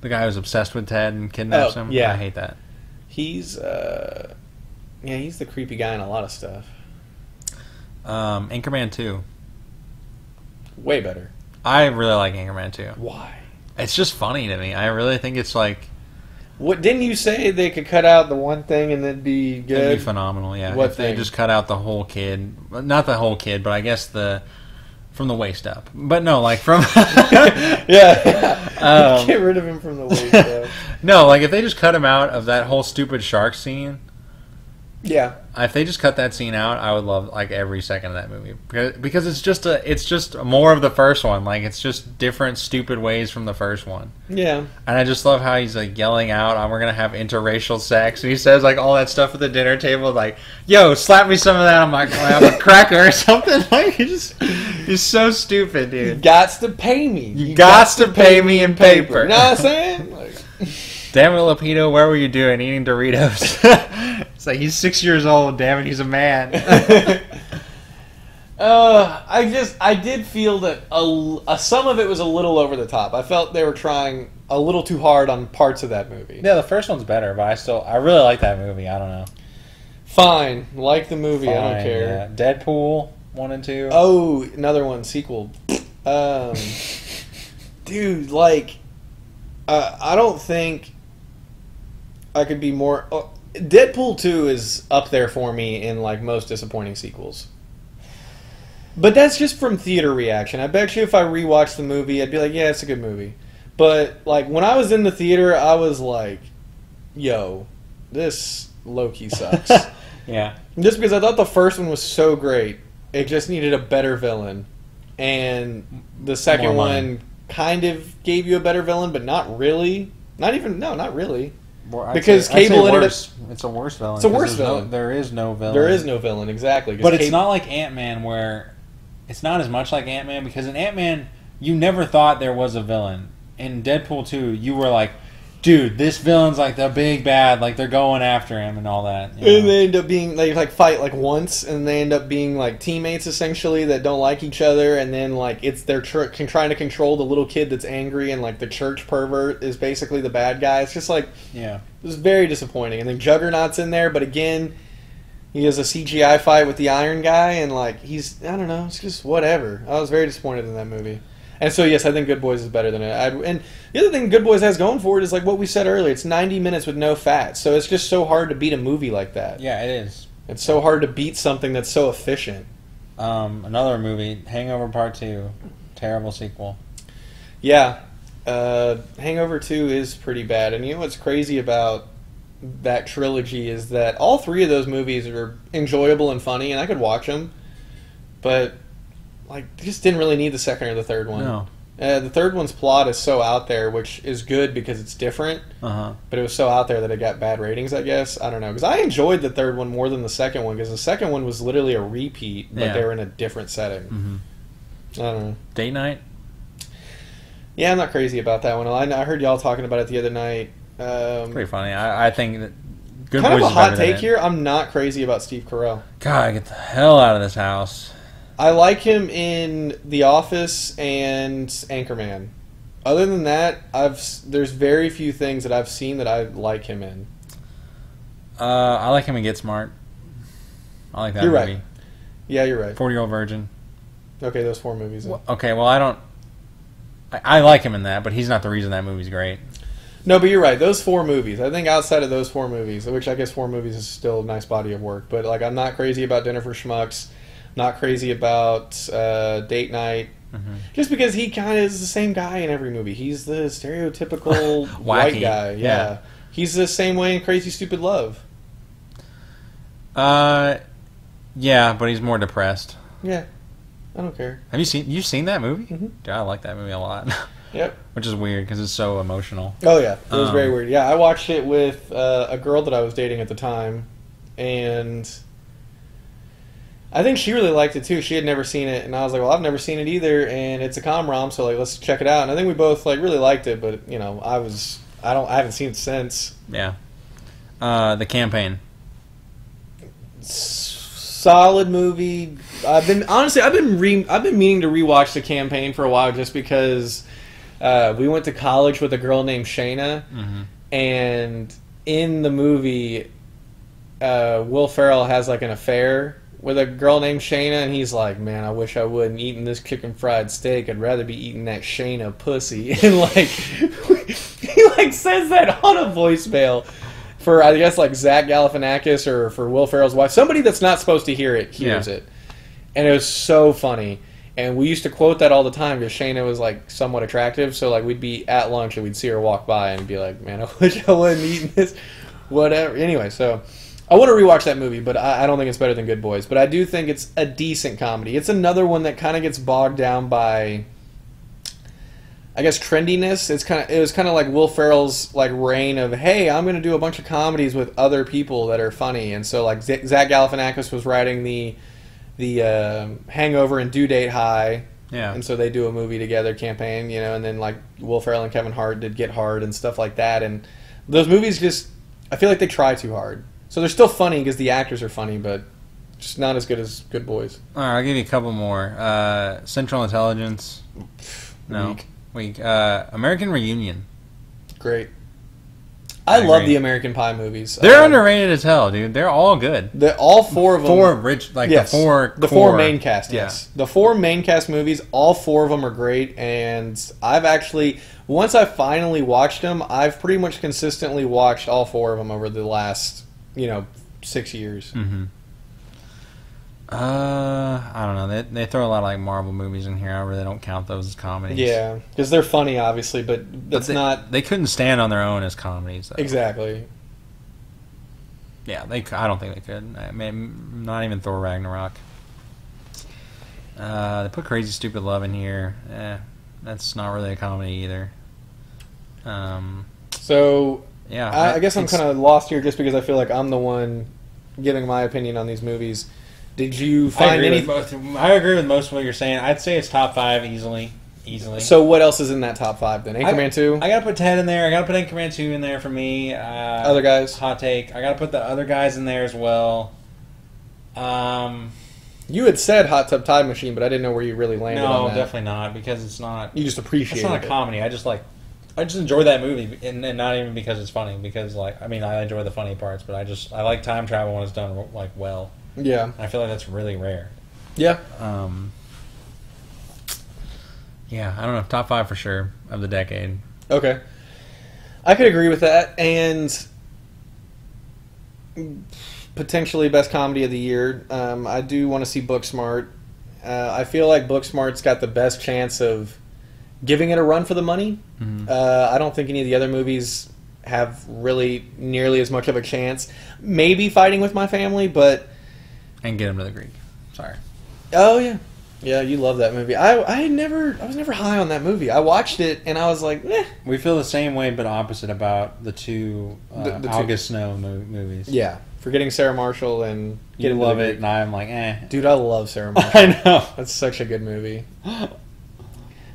The guy who's obsessed with Ted and kidnaps Oh, him. yeah. I hate that. He's uh yeah, he's the creepy guy in a lot of stuff. Um, Anchorman two. Way better. I really like Anchorman two. Why? It's just funny to me. I really think it's like What didn't you say they could cut out the one thing and then be it'd good? be phenomenal. Yeah, What if they just cut out the whole kid, not the whole kid, but I guess the from the waist up. But no, like from yeah. Um, Get rid of him from the waist up. no, like if they just cut him out of that whole stupid shark scene. Yeah. If they just cut that scene out, I would love like every second of that movie because because it's just a it's just more of the first one. Like it's just different stupid ways from the first one. Yeah. And I just love how he's like yelling out, "Oh, "We're gonna have interracial sex," and he says like all that stuff at the dinner table, like, "Yo, slap me some of that on my on a cracker or something." Like he just he's so stupid, You dude. gots to pay me. You gots to pay me in paper. You know what I'm saying? Like, Damn it, Lapito, where were you doing eating Doritos? it's like he's six years old. Damn it, he's a man. uh, I just I did feel that a, a, some of it was a little over the top. I felt they were trying a little too hard on parts of that movie. yeah, the first one's better, but I still I really like that movie. I don't know. Fine, like the movie, I don't care. yeah. Deadpool one and two. Oh, another one sequel. Um, dude, like, uh, I don't think I could be more. Oh, Deadpool two is up there for me in like most disappointing sequels. But that's just from theater reaction. I bet you if I rewatched the movie, I'd be like, yeah, it's a good movie. But like when I was in the theater, I was like, yo, this Loki sucks. yeah. Just because I thought the first one was so great, it just needed a better villain, and the second one kind of gave you a better villain, but not really. Not even no, not really. I'd Because say- Cable ended up- It's a worse villain. It's a worse there's no- villain. there is no villain. There is no villain exactly. But it's not like Ant Man where it's not as much like Ant Man because in Ant Man you never thought there was a villain. In Deadpool two, you were like, dude, this villain's like the big bad, like they're going after him and all that. you And know? they end up being they like fight like once, and they end up being like teammates essentially that don't like each other, and then like it's they're tr- trying to control the little kid that's angry, and like the church pervert is basically the bad guy. It's just like yeah. It was very disappointing. And then Juggernaut's in there, but again, he has a CGI fight with the Iron Guy, and like he's I don't know, it's just whatever. I was very disappointed in that movie. And so yes, I think Good Boys is better than it. I'd, and the other thing Good Boys has going for it is like what we said earlier. It's 90 minutes with no fat, so it's just so hard to beat a movie like that. Yeah, it is. It's so hard to beat something that's so efficient. Um, another movie, Hangover Part Two, terrible sequel. Yeah, uh, Hangover Two is pretty bad. And you know what's crazy about that trilogy is that all three of those movies are enjoyable and funny, and I could watch them, but like just didn't really need the second or the third one. No. Uh, the third one's plot is so out there, which is good because it's different, Uh huh. but it was so out there that it got bad ratings. I guess I don't know because I enjoyed the third one more than the second one because the second one was literally a repeat, but Yeah. they were in a different setting. hmm I don't know. Date night. Yeah, I'm not crazy about that one. I, I heard y'all talking about it the other night. Um, Pretty funny. I, I think that Good kind of a hot take here. I'm not crazy about Steve Carell. God, get the hell out of this house. I like him in The Office and Anchorman. Other than that, I've there's very few things that I've seen that I like him in. Uh, I like him in Get Smart. I like that You're right. movie. Yeah, you're right. Forty Year Old Virgin. Okay, those four movies. Well, okay, well I don't. I, I like him in that, but he's not the reason that movie's great. No, but you're right. Those four movies. I think outside of those four movies, which I guess four movies is still a nice body of work, but like I'm not crazy about Dinner for Schmucks. Not crazy about uh, Date Night. Just because he kind of is the same guy in every movie. He's the stereotypical white guy. Yeah. yeah. He's the same way in Crazy Stupid Love. Uh, yeah, but he's more depressed. Yeah. I don't care. Have you seen you've seen that movie? Mhm. Dude, I like that movie a lot. Yep. Which is weird because it's so emotional. Oh yeah, it was Um, very weird. Yeah, I watched it with uh, a girl that I was dating at the time, and I think she really liked it too. She had never seen it, and I was like, "Well, I've never seen it either, and it's a com rom, so like, let's check it out." And I think we both like really liked it, but you know, I was I don't I haven't seen it since. Yeah. Uh, the campaign. S- Solid movie. I've been honestly, I've been re- I've been meaning to rewatch the campaign for a while just because uh, we went to college with a girl named Shayna. Mm-hmm. and in the movie, uh, Will Ferrell has like an affair with a girl named Shayna, and he's like, "Man, I wish I wouldn't eating this chicken fried steak. I'd rather be eating that Shayna pussy." And like, he like says that on a voicemail for I guess like Zach Galifianakis or for Will Ferrell's wife, somebody that's not supposed to hear it hears Yeah. it, and it was so funny. And we used to quote that all the time because Shayna was like somewhat attractive. So like we'd be at lunch and we'd see her walk by and be like, "Man, I wish I wasn't eating this." Whatever. Anyway, so I want to rewatch that movie, but I, I don't think it's better than Good Boys. But I do think it's a decent comedy. It's another one that kind of gets bogged down by, I guess, trendiness. It's kind of it was kind of like Will Ferrell's like reign of, "Hey, I'm going to do a bunch of comedies with other people that are funny." And so like Z- Zach Galifianakis was writing the the uh, Hangover and Due Date High. Yeah. And so they do a movie together campaign, you know, and then like Will Ferrell and Kevin Hart did Get Hard and stuff like that. And those movies just, I feel like they try too hard. So they're still funny because the actors are funny, but just not as good as Good Boys. All right, I'll give you a couple more. Uh, Central Intelligence. No. Weak. Weak. Uh, American Reunion. Great. I, I love the American Pie movies. They're Uh, underrated as hell, dude. They're all good. The, all four of them. Four rich, like yes, the four, the core. four main cast. Yeah. Yes, the four main cast movies. All four of them are great, and I've actually once I finally watched them, I've pretty much consistently watched all four of them over the last you know six years. Mm-hmm. Uh, I don't know. They they throw a lot of like Marvel movies in here. I really don't count those as comedies. Yeah, because they're funny, obviously, but but that's they, not They couldn't stand on their own as comedies. Though. exactly. Yeah, they. I don't think they could. I mean, not even Thor Ragnarok. Uh, they put Crazy Stupid Love in here. Eh, that's not really a comedy either. Um, So yeah, I, I guess I'm kind of lost here, just because I feel like I'm the one giving my opinion on these movies. Did you find agree, any? with most, I agree with most of what you're saying. I'd say it's top five easily. Easily. So what else is in that top five then? Anchorman I, two, I gotta put Ted in there. I gotta put Anchorman two in there for me. Uh, other guys. hot take. I gotta put the other guys in there as well. Um, You had said Hot Tub Time Machine, but I didn't know where you really landed no, on that. definitely not because it's not. You just appreciate it. It's not a comedy. I just like. I just enjoy that movie, and, and not even because it's funny. Because like, I mean, I enjoy the funny parts, but I just I like time travel when it's done like well. Yeah, I feel like that's really rare. yeah. Um, yeah, I don't know. Top five for sure of the decade. Okay, I could agree with that, and potentially best comedy of the year. Um, I do want to see Booksmart. Uh, I feel like Booksmart's got the best chance of giving it a run for the money. Mhm. Uh, I don't think any of the other movies have really nearly as much of a chance. Maybe Fighting with My Family, but And get him to the Greek. Sorry. Oh yeah, yeah. You love that movie. I I had never I was never high on that movie. I watched it and I was like, eh. We feel the same way, but opposite about the two uh, The- the two- Aldous Snow mo- movies. yeah. Forgetting Sarah Marshall and you Getting love it, Greek. and I'm like, eh. Dude, I love Sarah Marshall. I know. That's such a good movie.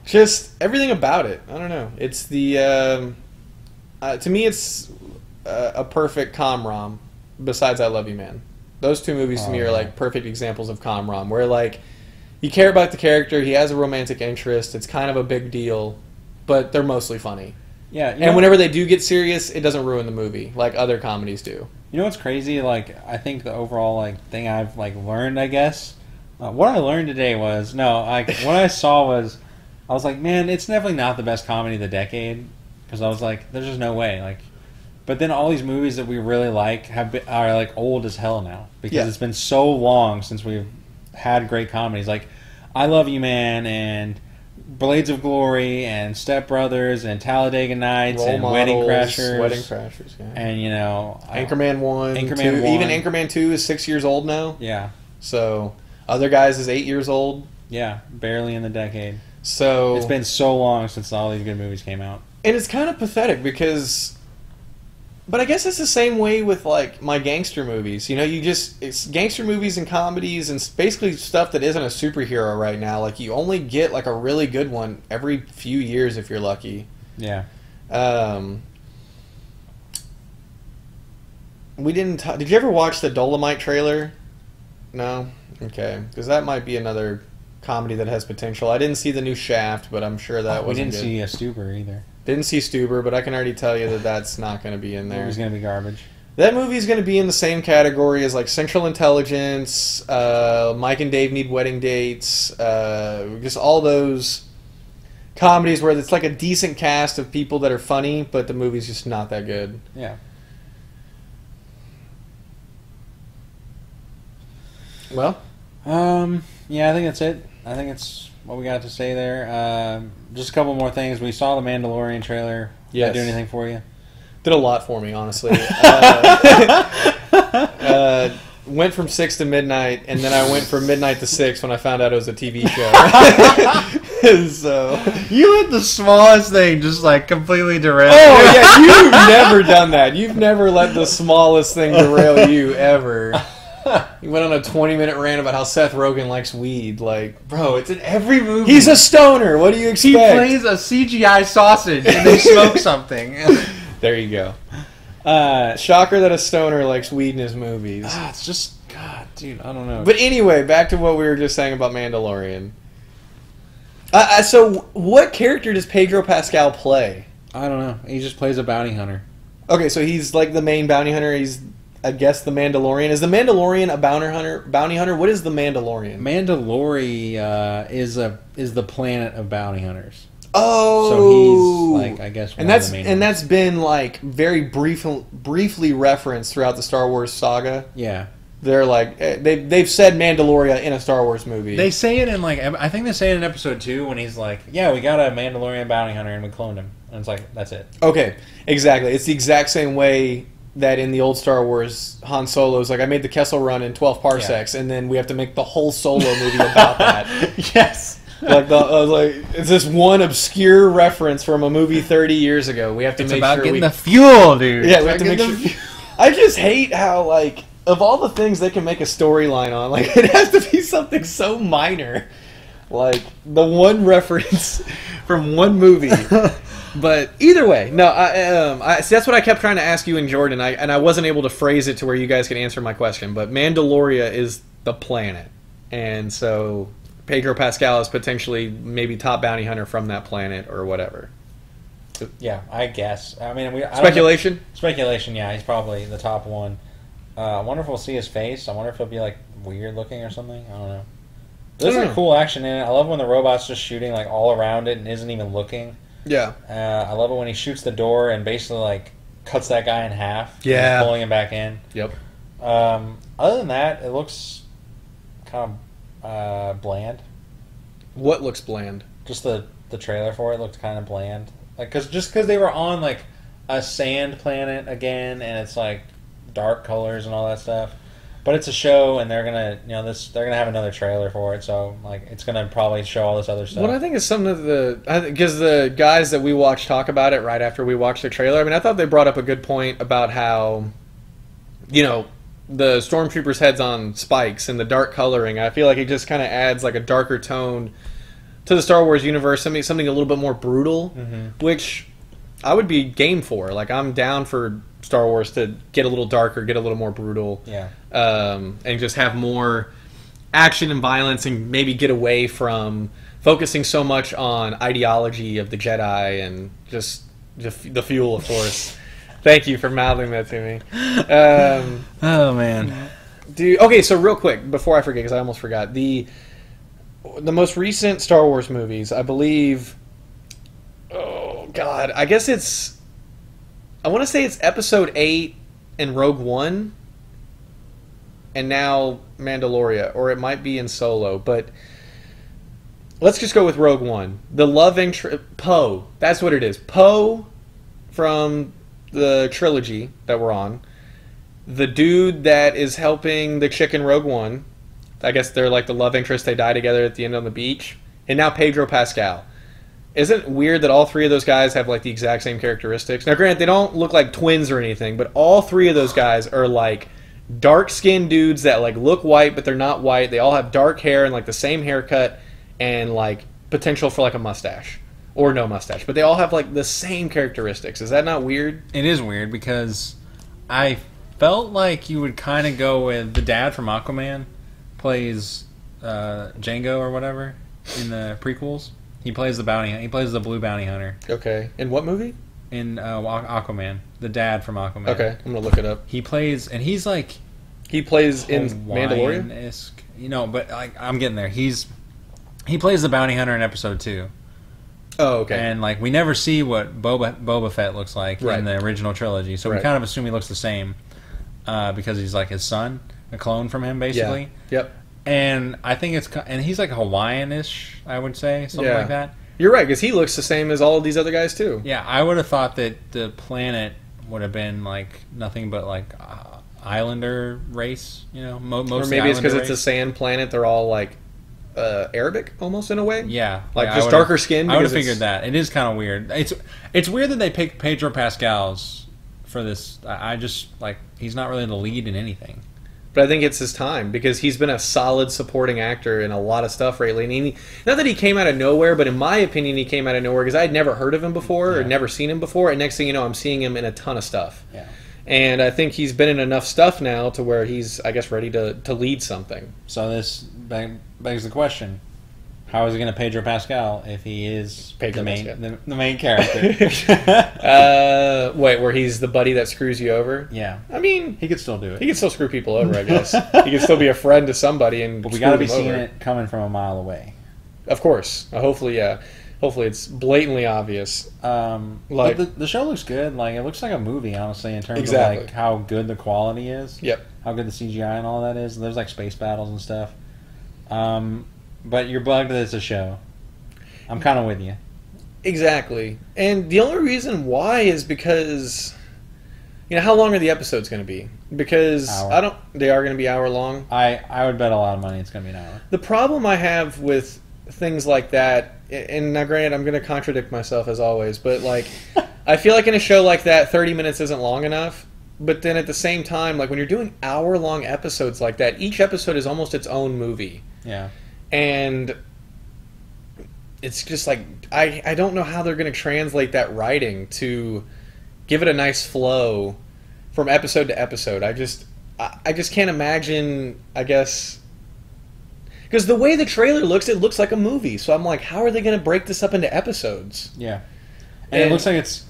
Just everything about it. I don't know. It's the um, uh, to me, it's uh, a perfect com rom. Besides, I Love You Man. Those two movies to Oh, me are yeah. like perfect examples of com rom, where like you care about the character, he has a romantic interest, it's kind of a big deal, but they're mostly funny. Yeah, and know, whenever they do get serious, it doesn't ruin the movie like other comedies do. you know what's crazy? Like, I think the overall like thing I've like learned, I guess, uh, what I learned today was no, like what I saw was, I was like, man, it's definitely not the best comedy of the decade because I was like, there's just no way, like. But then all these movies that we really like have been, are like old as hell now because Yeah. it's been so long since we've had great comedies. Like, I Love You Man and Blades of Glory and Step Brothers and Talladega Nights Role and Wedding Crashers. Wedding Crashers. Yeah. And you know, Anchorman one, Anchorman two, 1. even Anchorman two is six years old now. Yeah, So other guys is eight years old. yeah, barely in the decade. So It's been so long since all these good movies came out. and it's kind of pathetic because but i guess it's the same way with like my gangster movies you know you just it's gangster movies and comedies and basically stuff that isn't a superhero right now like you only get like a really good one every few years if you're lucky. Yeah, um we didn't t- did you ever watch the Dolemite trailer? No? Okay because that might be another comedy that has potential i didn't see the new shaft but i'm sure that Oh, we wasn't didn't good. see a Stuber either. Didn't see Stuber, but I can already tell you that that's not going to be in there. was gonna be garbage. That movie's going to be in the same category as like Central Intelligence, uh, Mike and Dave Need Wedding Dates, uh, just all those comedies where it's like a decent cast of people that are funny, but the movie's just not that good. Yeah. Well, Um. Yeah, I think that's it. I think it's what we got to say there. Um, just a couple more things. We saw the Mandalorian trailer. Did Yes. that do anything for you? did a lot for me, honestly. Uh, uh, went from six to midnight, and then I went from midnight to six when I found out it was a TV show. so, You let the smallest thing just like completely derail. oh yeah, you've never done that. You've never let the smallest thing derail you ever. You went on a twenty-minute rant about how Seth Rogen likes weed. Like, bro, it's in every movie. he's a stoner. What do you expect? he plays a CGI sausage and they smoke something. There you go. Uh, Shocker that a stoner likes weed in his movies. ah, it's just God, dude. I don't know. But anyway, back to what we were just saying about Mandalorian. Uh, uh, so, what character does Pedro Pascal play? I don't know. He just plays a bounty hunter. Okay, so he's like the main bounty hunter. He's, I guess, the Mandalorian. Is the Mandalorian a bounty hunter? Bounty hunter? What is the Mandalorian? Mandalore uh, is a is the planet of bounty hunters. oh, So he's like, I guess, and that's of the main and that's been like very brief, briefly referenced throughout the Star Wars saga. yeah. They're like eh, they they've said Mandalorian in a Star Wars movie. They say it in like I think they say it in episode two when he's like, "Yeah, we got a Mandalorian bounty hunter and we cloned him," and it's like that's it. Okay, exactly. It's the exact same way that in the old Star Wars, Han Solo's like, I made the Kessel Run in 12 parsecs, and then we have to make the whole Solo movie about that. yes. like, the, uh, like it's this one obscure reference from a movie 30 years ago. We have to It's make about sure getting we, the fuel, dude. yeah, It's we have to make sure. I just hate how like of all the things they can make a storyline on, like it has to be something so minor, like the one reference from one movie. But either way, no. I, um, I see. That's what I kept trying to ask you and Jordan. I and I wasn't able to phrase it to where you guys could answer my question. But Mandaloria is the planet, and so Pedro Pascal is potentially maybe top bounty hunter from that planet or whatever. Yeah, I guess. I mean, we I Speculation. Speculation. Yeah, he's probably the top one. Uh, I wonder if we'll see his face. I wonder if he'll be like weird looking or something. I don't know. There's like know. cool action in it. I love when the robot's just shooting like all around it and isn't even looking. Yeah. Uh, I love it when he shoots the door and basically like cuts that guy in half. Yeah. pulling him back in. Yep. Um, other than that, it looks kind of uh, bland. What looks bland? Just the the trailer for it looked kind of bland. Like, cause just because they were on like a sand planet again, and it's like dark colors and all that stuff. But it's a show, and they're gonna, you know, this they're gonna have another trailer for it, so like it's gonna probably show all this other stuff. What I think is some of the because the guys that we watched talk about it right after we watched the trailer. I mean, I thought they brought up a good point about how, you know, the stormtroopers' heads on spikes and the dark coloring. I feel like it just kind of adds like a darker tone to the Star Wars universe. Something something a little bit more brutal, Mhm. which I would be game for. Like I'm down for Star Wars to get a little darker, get a little more brutal yeah, um, and just have more action and violence and maybe get away from focusing so much on ideology of the Jedi and just the, the fuel, of course. Thank you for mouthing that to me. Um, oh man, do okay. So real quick before I forget, because I almost forgot the the most recent Star Wars movies. I believe. God, I guess it's. I want to say it's Episode Eight and Rogue One, and now Mandaloria, or it might be in Solo. But let's just go with Rogue One. The love interest Poe. That's what it is. Poe from the trilogy that we're on. The dude that is helping the chick in Rogue One. I guess they're like the love interest. They die together at the end on the beach. And now Pedro Pascal. Isn't weird that all three of those guys have like the exact same characteristics? Now, granted, they don't look like twins or anything, but all three of those guys are like dark skinned dudes that like look white, but they're not white. They all have dark hair and like the same haircut and like potential for like a mustache or no mustache, but they all have like the same characteristics. Is that not weird? It is weird because I felt like you would kind of go with the dad from Aquaman plays uh, Jango or whatever in the prequels. He plays the bounty. He plays the blue bounty hunter Okay. In what movie? in uh, Aqu- Aquaman. The dad from Aquaman. Okay, I'm gonna look it up. He plays, and he's like He plays in Mandalorian. You know, but like I'm getting there. He's he plays the bounty hunter in episode two, Oh, okay. and like we never see what Boba Boba Fett looks like Right. in the original trilogy, so we Right. kind of assume he looks the same uh, because he's like his son, a clone from him, basically. Yep. And I think it's and he's like Hawaiian-ish, I would say, something Yeah. like that. You're right, because he looks the same as all of these other guys too. Yeah, I would have thought that the planet would have been like nothing but like uh, islander race, you know, mo- Or most maybe it's because it's a sand planet. They're all like uh, Arabic, almost in a way. Yeah, Like, yeah, just darker skin I would have figured that. It is kind of weird. It's it's weird that they picked Pedro Pascal's for this. I I just like he's not really the lead in anything. But I think it's his time because he's been a solid supporting actor in a lot of stuff lately. And he, not that he came out of nowhere, but in my opinion, he came out of nowhere because I had never heard of him before or never seen him before. And next thing you know, I'm seeing him in a ton of stuff. Yeah. And I think he's been in enough stuff now to where he's, I guess, ready to, to lead something. So this beg- begs the question: How is he going to Pedro Pascal if he is Pedro the main the, the main character? Uh, wait, where he's the buddy that screws you over? yeah, I mean, he could still do it. he could still screw people over, I guess. he could still be a friend to somebody and but we got to be seeing over. it coming from a mile away. Of course. Uh, hopefully, yeah. Hopefully, it's blatantly obvious. Um, Like- but the, the show looks good. Like it looks like a movie, honestly, in terms Exactly. of like how good the quality is. Yep. How good the CGI and all that is. There's like space battles and stuff. Um, but you're bugged that it's a show. I'm kind of with you. Exactly. And the only reason why is because you know how long are the episodes going to be? Because Hour. I don't they are going to be hour long. I I would bet a lot of money it's gonna be an hour. The problem I have with things like that and now granted I'm going to contradict myself as always, but like I feel like in a show like that 30 minutes isn't long enough. But then at the same time, like when you're doing hour long episodes like that, each episode is almost its own movie. Yeah. And it's just like I, I don't know how they're going to translate that writing to give it a nice flow from episode to episode. I just I, I just can't imagine. I guess because the way the trailer looks, it looks like a movie. So I'm like, how are they going to break this up into episodes? Yeah. And, it looks like it's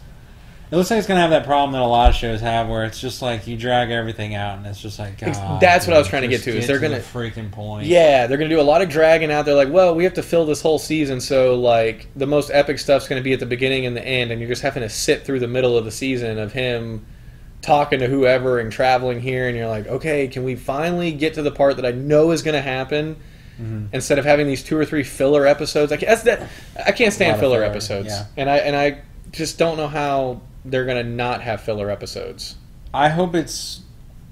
it looks like it's gonna have that problem that a lot of shows have, where it's just like you drag everything out, and it's just like God. that's what I was trying to get to, is they're the gonna- freaking point. Yeah, they're going to do a lot of dragging out. They're like, well, we have to fill this whole season, so like the most epic stuff's going to be at the beginning and the end, and you're just having to sit through the middle of the season of him talking to whoever and traveling here, and you're like, okay, can we finally get to the part that I know is going to happen? Mhm. Instead of having these two or three filler episodes, I can't, that's that. I can't stand filler, filler, episodes, yeah. and I and I just don't know how they're going to not have filler episodes. I hope it's.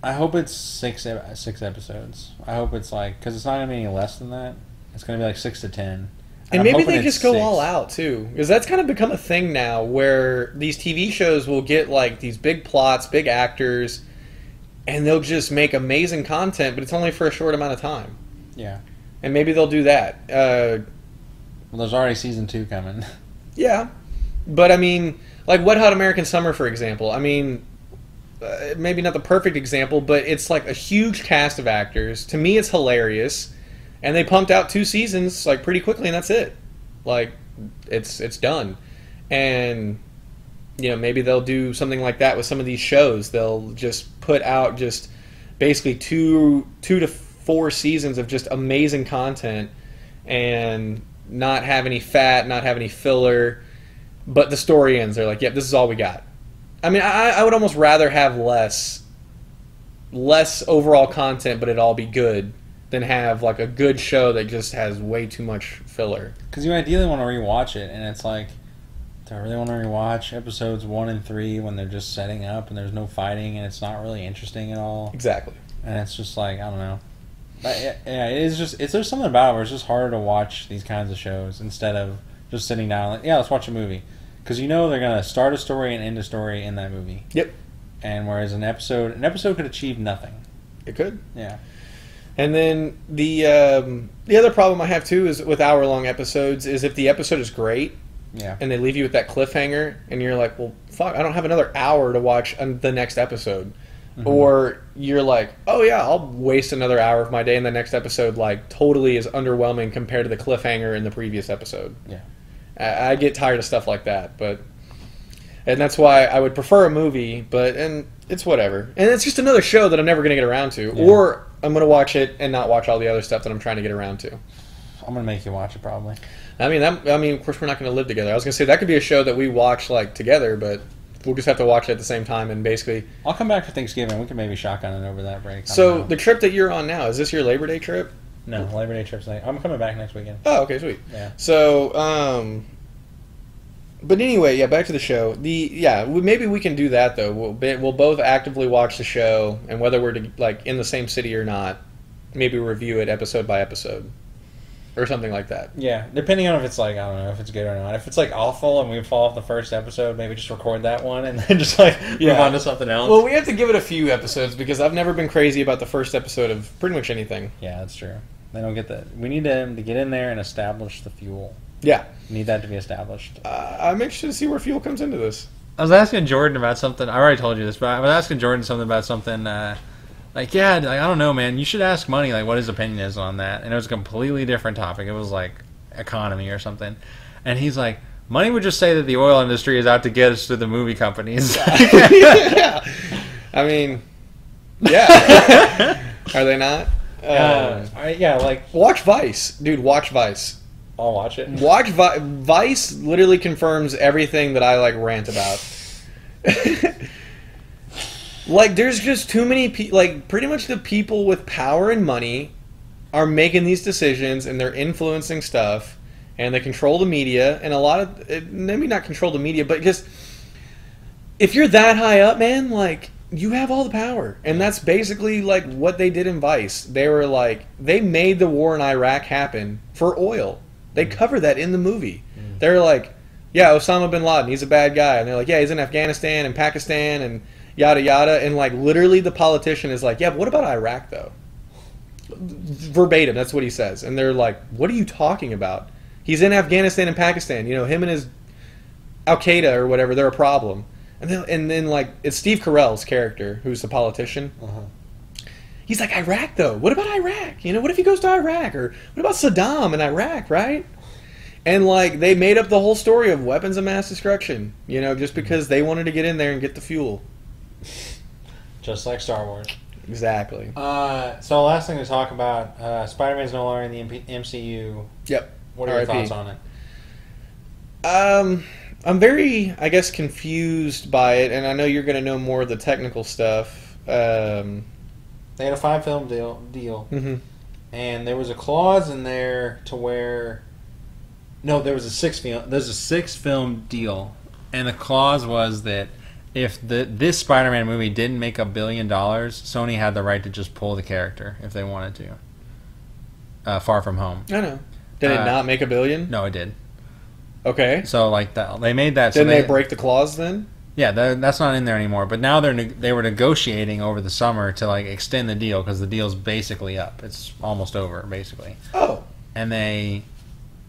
I hope it's six six episodes. I hope it's like because it's not gonna be any less than that. It's gonna be like six to ten. And I'm maybe they just go six. all out too, because that's kind of become a thing now, where these TV shows will get like these big plots, big actors, and they'll just make amazing content, but it's only for a short amount of time. Yeah. And maybe they'll do that. Uh, Well, there's already season two coming. yeah, but I mean, like Wet Hot American Summer, for example. I mean, uh, maybe not the perfect example, but it's like a huge cast of actors. To me, it's hilarious, and they pumped out two seasons like pretty quickly, and that's it. Like, it's it's done, and you know maybe they'll do something like that with some of these shows. They'll just put out just basically two two to four seasons of just amazing content, and not have any fat, not have any filler. But the story ends. They're like, "Yep, this is all we got." I mean, I, I would almost rather have less, less overall content, but it all be good, than have like a good show that just has way too much filler. Because you ideally want to rewatch it, and it's like, do I really want to rewatch episodes one and three when they're just setting up and there's no fighting and it's not really interesting at all? Exactly. And it's just like I don't know. But yeah, yeah, it is just it's there's something about it where it's just harder to watch these kinds of shows instead of just sitting down like yeah let's watch a movie because you know they're gonna start a story and end a story in that movie. Yep. And whereas an episode an episode could achieve nothing. It could. Yeah. And then the um, the other problem I have too is with hour long episodes is if the episode is great Yeah. and they leave you with that cliffhanger and you're like, well, fuck, I don't have another hour to watch the next episode. Mm-hmm. Or you're like, oh yeah, I'll waste another hour of my day, and the next episode like totally is underwhelming compared to the cliffhanger in the previous episode. Yeah. I, I get tired of stuff like that, but and that's why I would prefer a movie, but and it's whatever. And it's just another show that I'm never gonna get around to, Yeah. or I'm gonna watch it and not watch all the other stuff that I'm trying to get around to. I'm gonna make you watch it probably. I mean, that, I mean, of course, we're not going to live together. I was going to say that could be a show that we watch like together, but we'll just have to watch it at the same time. And basically, I'll come back for Thanksgiving. We can maybe shotgun it over that break. So the trip that you're on now is this your Labor Day trip? No Labor Day trip's like I'm coming back next weekend. Oh, okay, sweet. Yeah. So, um, but anyway, yeah, back to the show. The yeah, we, maybe we can do that though. We'll be, we'll both actively watch the show, and whether we're to, like in the same city or not, maybe review it episode by episode, or something like that. Yeah, depending on if it's like I don't know if it's good or not. If it's like awful and we fall off the first episode, maybe just record that one and then just like move Yeah. on to something else. Well, we have to give it a few episodes because I've never been crazy about the first episode of pretty much anything. yeah, that's true. They don't get that. We need them to get in there and establish the fuel. Yeah, Need that to be established. uh, I'm interested to see where fuel comes into this. I was asking Jordan about something. I already told you this, but I was asking Jordan something about something. Uh, like, yeah, like, I don't know, man. You should ask Money like what his opinion is on that. And it was a completely different topic. It was like economy or something. And he's like, Money would just say that the oil industry is out to get us through the movie companies. yeah, I mean, yeah, are they not? Uh, Um, I- yeah, like watch Vice, dude. Watch Vice. I'll watch it. Watch Vi- Vice. Literally confirms everything that I like rant about. like, there's just too many people. Like, pretty much the people with power and money are making these decisions, and they're influencing stuff, and they control the media, and a lot of eh, maybe not control the media, but just if you're that high up, man, like you have all the power, and that's basically like what they did in Vice. They were like they made the war in Iraq happen for oil. They mm. cover that in the movie. Mm. They're like, yeah, Osama bin Laden, he's a bad guy, and they're like, yeah, he's in Afghanistan and Pakistan and yada yada, and like literally the politician is like, yeah, but what about Iraq though? Verbatim, that's what he says, and they're like, what are you talking about? He's in Afghanistan and Pakistan. You know, him and his Al Qaeda or whatever, they're a problem. And then, and then like it's Steve Carell's character, who's the politician. He's like Iraq though. What about Iraq? You know, what if he goes to Iraq or what about Saddam in Iraq, right? And like they made up the whole story of weapons of mass destruction. You know, just because they wanted to get in there and get the fuel. Just like Star Wars. Exactly. Uh, so last thing to talk about, uh, Spider-Man's no longer in the MCU. Yep. What are your R.I.P.. thoughts on it? Um, I'm very, I guess, confused by it, and I know you're going to know more of the technical stuff. Um, They had a five-film deal, deal, mhm. and there was a clause in there to where, no, there was a six film. There's a six-film deal, and the clause was that if the this Spider-Man movie didn't make a billion dollars, Sony had the right to just pull the character if they wanted to. Uh, Far From Home. I know. Did it Uh, not make a billion? No, it did. Okay. So like that, they made that. so Didn't they break the clause then? Yeah, that, that's not in there anymore. But now they're they were negotiating over the summer to like extend the deal because the deal's basically up. It's almost over basically, Oh. and they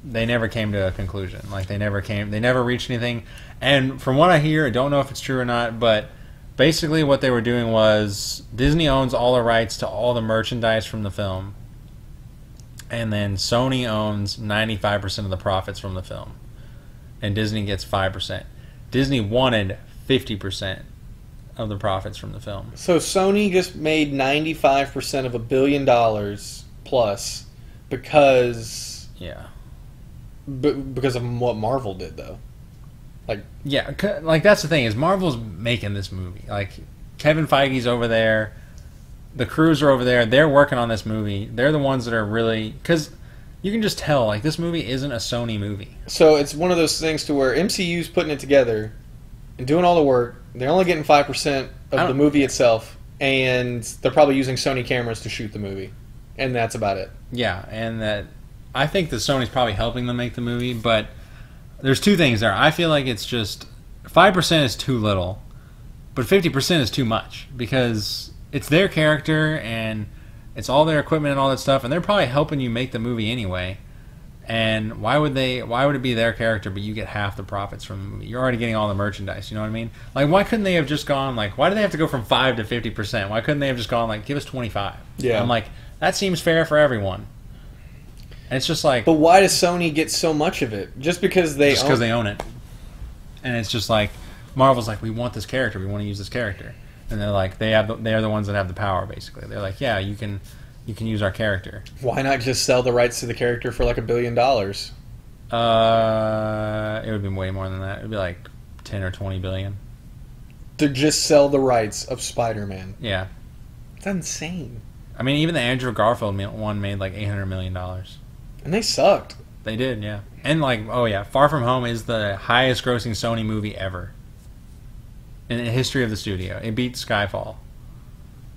they never came to a conclusion. Like they never came, they never reached anything. And from what I hear, I don't know if it's true or not, but basically what they were doing was Disney owns all the rights to all the merchandise from the film, and then Sony owns ninety five percent of the profits from the film, and Disney gets five percent. Disney wanted fifty percent of the profits from the film. So Sony just made 95% of a billion dollars plus because Yeah. b- because of what Marvel did though. Like yeah, like that's the thing is Marvel's making this movie. Like Kevin Feige's over there. the crews are over there. They're working on this movie. They're the ones that are really because you can just tell like this movie isn't a Sony movie. So it's one of those things to where MCU's putting it together and doing all the work. They're only getting five percent of the movie itself, and they're probably using Sony cameras to shoot the movie, and that's about it. Yeah, and that I think that Sony's probably helping them make the movie, but there's two things there. I feel like it's just five percent is too little, but fifty percent is too much because it's their character and it's all their equipment and all that stuff, and they're probably helping you make the movie anyway. And why would they? Why would it be their character, but you get half the profits from the movie? You're already getting all the merchandise. You know what I mean? Like, why couldn't they have just gone like? Why do they have to go from five to fifty percent? Why couldn't they have just gone like, give us twenty five? Yeah. I'm like, that seems fair for everyone. And it's just like But why does Sony get so much of it? Just because they just because they own it. And it's just like Marvel's like, we want this character, we want to use this character, and they're like, they have, the, they're the ones that have the power. Basically, they're like, yeah, you can, you can use our character. Why not just sell the rights to the character for like a billion dollars? Uh, it would be way more than that. It would be like ten or twenty billion. To just sell the rights of Spider-Man. Yeah, it's insane. I mean, even the Andrew Garfield one made like eight hundred million dollars. And they sucked. They did, yeah. And like, oh yeah, Far From Home is the highest grossing Sony movie ever in the history of the studio. It beat Skyfall,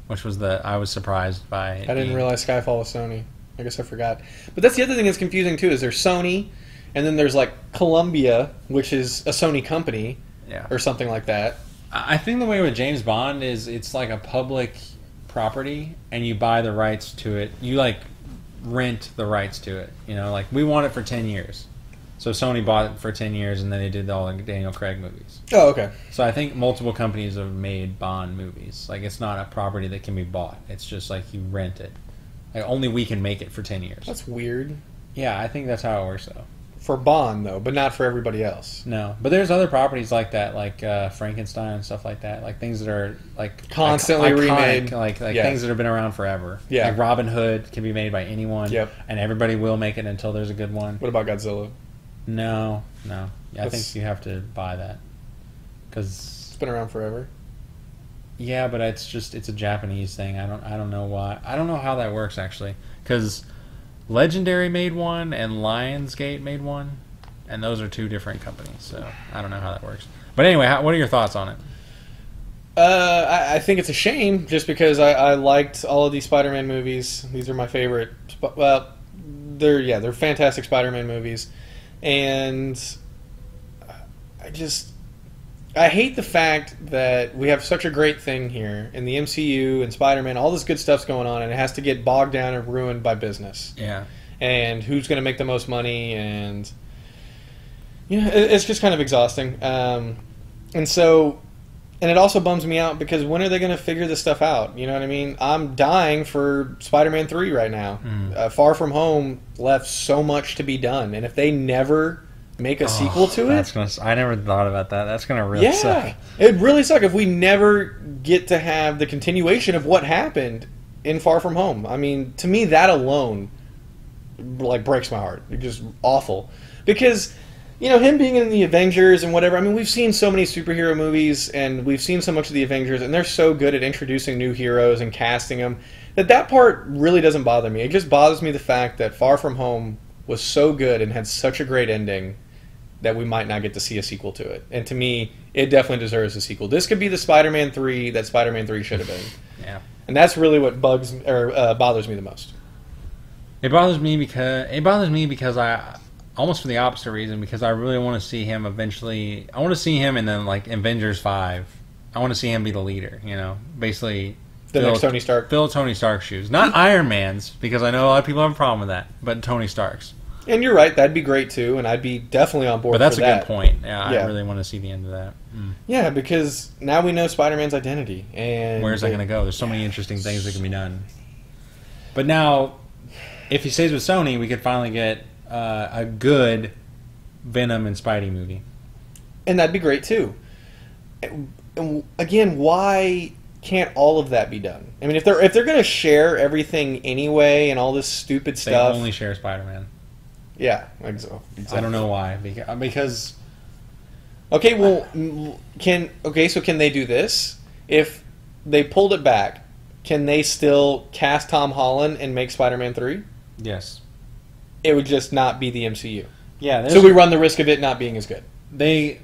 which was the I was surprised by. I didn't being- realize Skyfall was Sony. I guess I forgot. But that's the other thing that's confusing too. Is there's Sony, and then there's like Columbia, which is a Sony company Yeah, or something like that. I I think the way with James Bond is it's like a public property, and you buy the rights to it. You like rent the rights to it. You know, like we want it for ten years. So Sony bought it for ten years, and then they did all the Daniel Craig movies. Oh, okay. So I think multiple companies have made Bond movies. Like it's not a property that can be bought. It's just like you rent it. Like only we can make it for ten years. That's weird Yeah, I think that's how it works though. for Bond though, but not for everybody else. No, but there's other properties like that, like uh, Frankenstein and stuff like that, like things that are like Constantly iconic, remade. like like Yeah. things that have been around forever. Yeah. like Robin Hood can be made by anyone. Yep. and everybody will make it until there's a good one. What about Godzilla? No, no, I That's- think you have to buy that because It's been around forever. Yeah, but it's just it's a Japanese thing. I don't I don't know why. I don't know how that works actually. Because Legendary made one and Lionsgate made one, and those are two different companies. So I don't know how that works. But anyway, how, what are your thoughts on it? Uh, I, I think it's a shame just because I, I liked all of these Spider-Man movies. These are my favorite. Sp- Well, they're yeah, they're fantastic Spider-Man movies, and I just I hate the fact that we have such a great thing here in the MCU and Spider-Man. All this good stuff's going on, and it has to get bogged down and ruined by business Yeah, and who's going to make the most money and you know it- it's just kind of exhausting um, and so and it also bums me out because when are they going to figure this stuff out you know what i mean i'm dying for spider-man 3 right now Mm. uh, far from home left so much to be done and if they never make a sequel to Oh, That's it gonna. I never thought about that. That's gonna really yeah suck. it really suck if we never get to have the continuation of what happened in far from home i mean to me that alone like breaks my heart. It's just awful because you know him being in the Avengers and whatever. I mean, we've seen so many superhero movies and we've seen so much of the Avengers, and they're so good at introducing new heroes and casting them that that part really doesn't bother me. It just bothers me the fact that Far From Home was so good and had such a great ending that we might not get to see a sequel to it. And to me, it definitely deserves a sequel. This could be the Spider-Man three that Spider-Man three should have been, Yeah. and that's really what bugs or uh, bothers me the most. It bothers me because it bothers me because I almost for the opposite reason because I really want to see him eventually. I want to see him in then like Avengers five. I want to see him be the leader. You know, basically The fill- next Tony Stark. fill Tony Stark's shoes, not Iron Man's because I know a lot of people have a problem with that, but Tony Stark's. And you're right, that'd be great too, and I'd be definitely on board. But that's a that. good point. Yeah, Yeah. I really want to see the end of that. Mm. Yeah, because now we know Spider-Man's identity, and Where's that going to go? There's so many interesting things that can be done. But now, if he stays with Sony, we could finally get uh, a good Venom and Spidey movie. and that'd be great too. And- and again, why can't all of that be done? I mean, if they're if they're going to share everything anyway, and all this stupid They stuff, only share Spider-Man. yeah, exactly. I don't know why. Because Okay, well, can okay, so can they do this if they pulled it back can they still cast Tom Holland and make Spider-Man three? Yes. It would just not be the MCU. Yeah. So we run the risk of it not being as good. they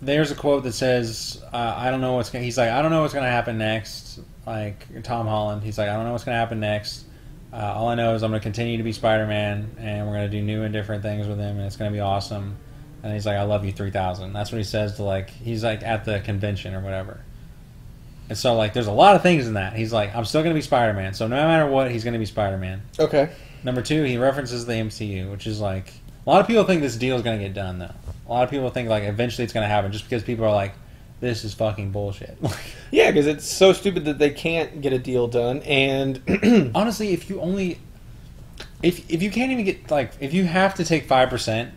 there's a quote that says uh, i don't know what's gonna he's like i don't know what's gonna happen next like tom holland he's like i don't know what's gonna happen next uh, all i know is i'm gonna continue to be spider-man and we're gonna do new and different things with him and it's gonna be awesome and he's like i love you 3000 that's what he says to like he's like at the convention or whatever and so like there's a lot of things in that he's like i'm still gonna be spider-man so no matter what he's gonna be spider-man Okay. Number two, he references the MCU, which is like a lot of people think this deal is going to get done though. A lot of people think like eventually it's going to happen just because people are like, this is fucking bullshit. Yeah, because it's so stupid that they can't get a deal done, and Honestly, if you only, if if you can't even get like if you have to take five percent,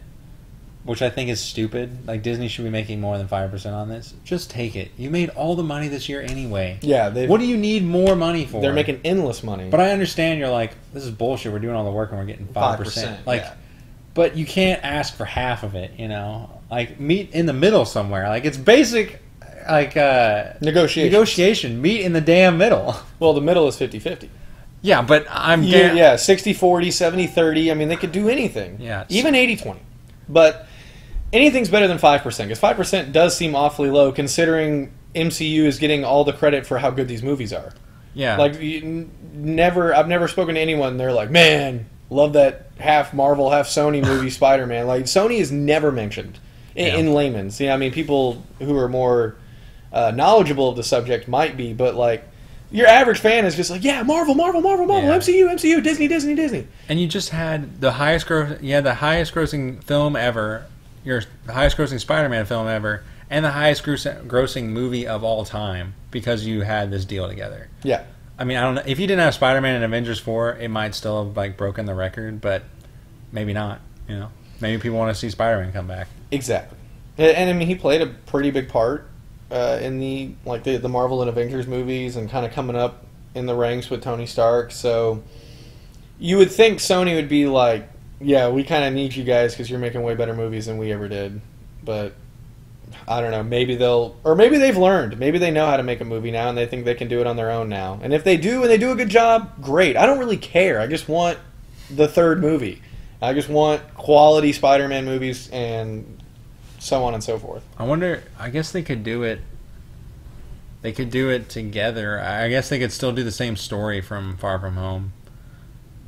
which I think is stupid. Like Disney should be making more than five percent on this. Just take it. You made all the money this year anyway. yeah, What do you need more money for? they're making endless money. But I understand you're like, this is bullshit. We're doing all the work and we're getting five percent. Like, yeah. but you can't ask for half of it. You know, like meet in the middle somewhere. Like it's basic, like uh, negotiation. negotiation. Meet in the damn middle. well, the middle is 50-50. Yeah, but I'm Yeah, yeah 60-40, 70-30. I mean, they could do anything. Yeah, Even 80-20. But anything's better than 5%, because 5% does seem awfully low, considering MCU is getting all the credit for how good these movies are. yeah. Like, you, n- never, I've never spoken to anyone, they're like, man, love that half Marvel, half Sony movie Spider-Man. Like, Sony is never mentioned in, Yeah. in layman's. Yeah, I mean, people who are more uh, knowledgeable of the subject might be, but, like, your average fan is just like, yeah, Marvel, Marvel, Marvel, Marvel, Yeah. MCU, MCU, Disney, Disney, Disney. and you just had the highest gross. Had the highest grossing film ever. Your highest grossing Spider-Man film ever, and the highest grossing movie of all time because you had this deal together. Yeah. I mean, I don't know if you didn't have Spider-Man and Avengers four, it might still have like broken the record, but maybe not. You know, maybe people want to see Spider-Man come back. Exactly. And, and I mean, he played a pretty big part uh, in the like the, the Marvel and Avengers movies, and kind of coming up in the ranks with Tony Stark. So you would think Sony would be like, "Yeah, we kind of need you guys because you're making way better movies than we ever did." But I don't know. Maybe they'll, or maybe they've learned. Maybe they know how to make a movie now, and they think they can do it on their own now. And if they do, and they do a good job, great. I don't really care. I just want the third movie. I just want quality Spider-Man movies and so on and so forth. I wonder. I guess they could do it. They could do it together. I guess they could still do the same story from Far From Home,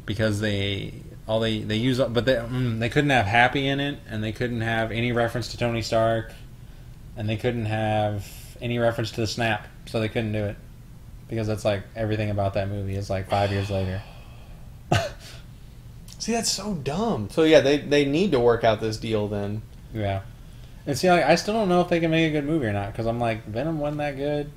because they all they they use, but they mm, they couldn't have Happy in it, and they couldn't have any reference to Tony Stark, and they couldn't have any reference to the Snap, so they couldn't do it, because that's like everything about that movie is like five years later. See, that's so dumb. So yeah, they they need to work out this deal then. Yeah. And see, like, I still don't know if they can make a good movie or not because I'm like, Venom wasn't that good.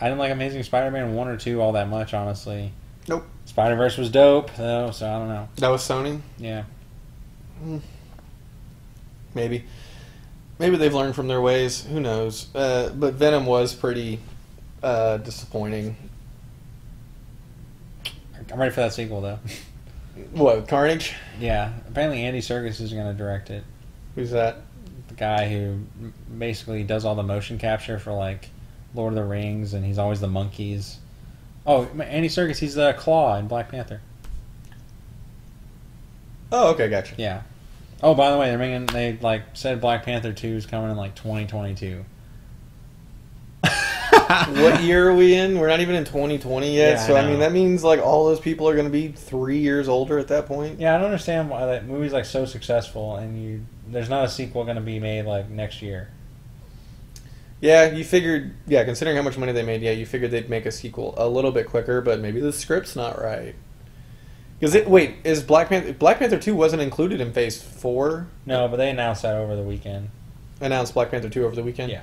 I didn't like Amazing Spider-Man one or two all that much, honestly. Nope. Spider Verse was dope though, so I don't know. That was Sony, Yeah. maybe. Maybe they've learned from their ways. Who knows? Uh, but Venom was pretty uh, disappointing. I'm ready for that sequel though. What Carnage? yeah. Apparently Andy Serkis is going to direct it. Who's that? The guy who basically does all the motion capture for like Lord of the Rings, and he's always the monkeys. Oh, Andy Serkis, he's the Klaue in Black Panther. Oh, okay, gotcha. Yeah. Oh, by the way, they're making they like said Black Panther two is coming in like 2022. what year are we in? We're not even in 2020 yet. Yeah, so I, know. mean, that means like all those people are going to be three years older at that point. Yeah, I don't understand why that movie's like so successful and you there's not a sequel going to be made like next year. Yeah, you figured. Yeah, considering how much money they made, yeah, you figured they'd make a sequel a little bit quicker, but maybe the script's not right. Because it wait is Black Panther Black Panther two wasn't included in Phase four? No, but they announced that over the weekend. Announced Black Panther two over the weekend. Yeah.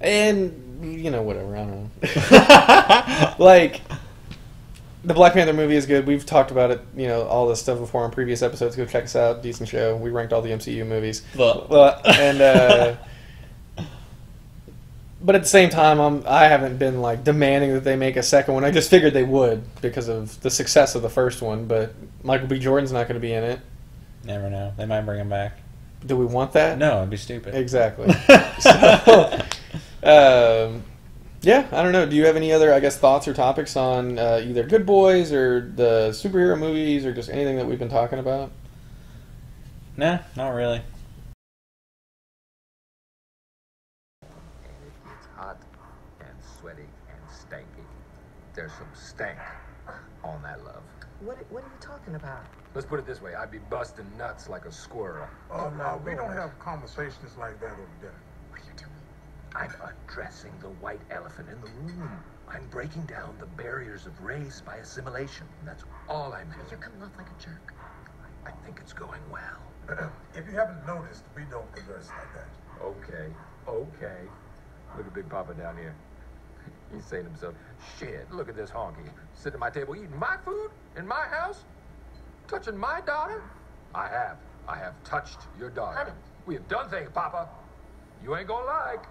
and you know whatever I don't know. like the Black Panther movie is good. We've talked about it, you know, all this stuff before on previous episodes. Go check us out. Decent show. We ranked all the MCU movies. Well, and uh, but at the same time, I'm I haven't been like demanding that they make a second one. I just figured they would because of the success of the first one. But Michael B. Jordan's not going to be in it. Never know. They might bring him back. Do we want that? No, it'd be stupid. Exactly. so, um, Yeah, I don't know. Do you have any other, I guess, thoughts or topics on uh, either Good Boys or the superhero movies or just anything that we've been talking about? Nah, not really. It's hot and sweaty and stanky. There's some stank on that love. What, what are you talking about? Let's put it this way: I'd be busting nuts like a squirrel. Oh, oh no, we don't have conversations like that over dinner. What are you doing? I'm addressing the white elephant in the room. I'm breaking down the barriers of race by assimilation. That's all I'm doing. You're coming off like a jerk. I think it's going well. if you haven't noticed, we don't converse like that. Okay, okay. Look at Big Papa down here. He's saying to himself, shit, look at this honky. Sitting at my table eating my food in my house? Touching my daughter? I have. I have touched your daughter. Honey. We have done things, Papa. You ain't gonna like.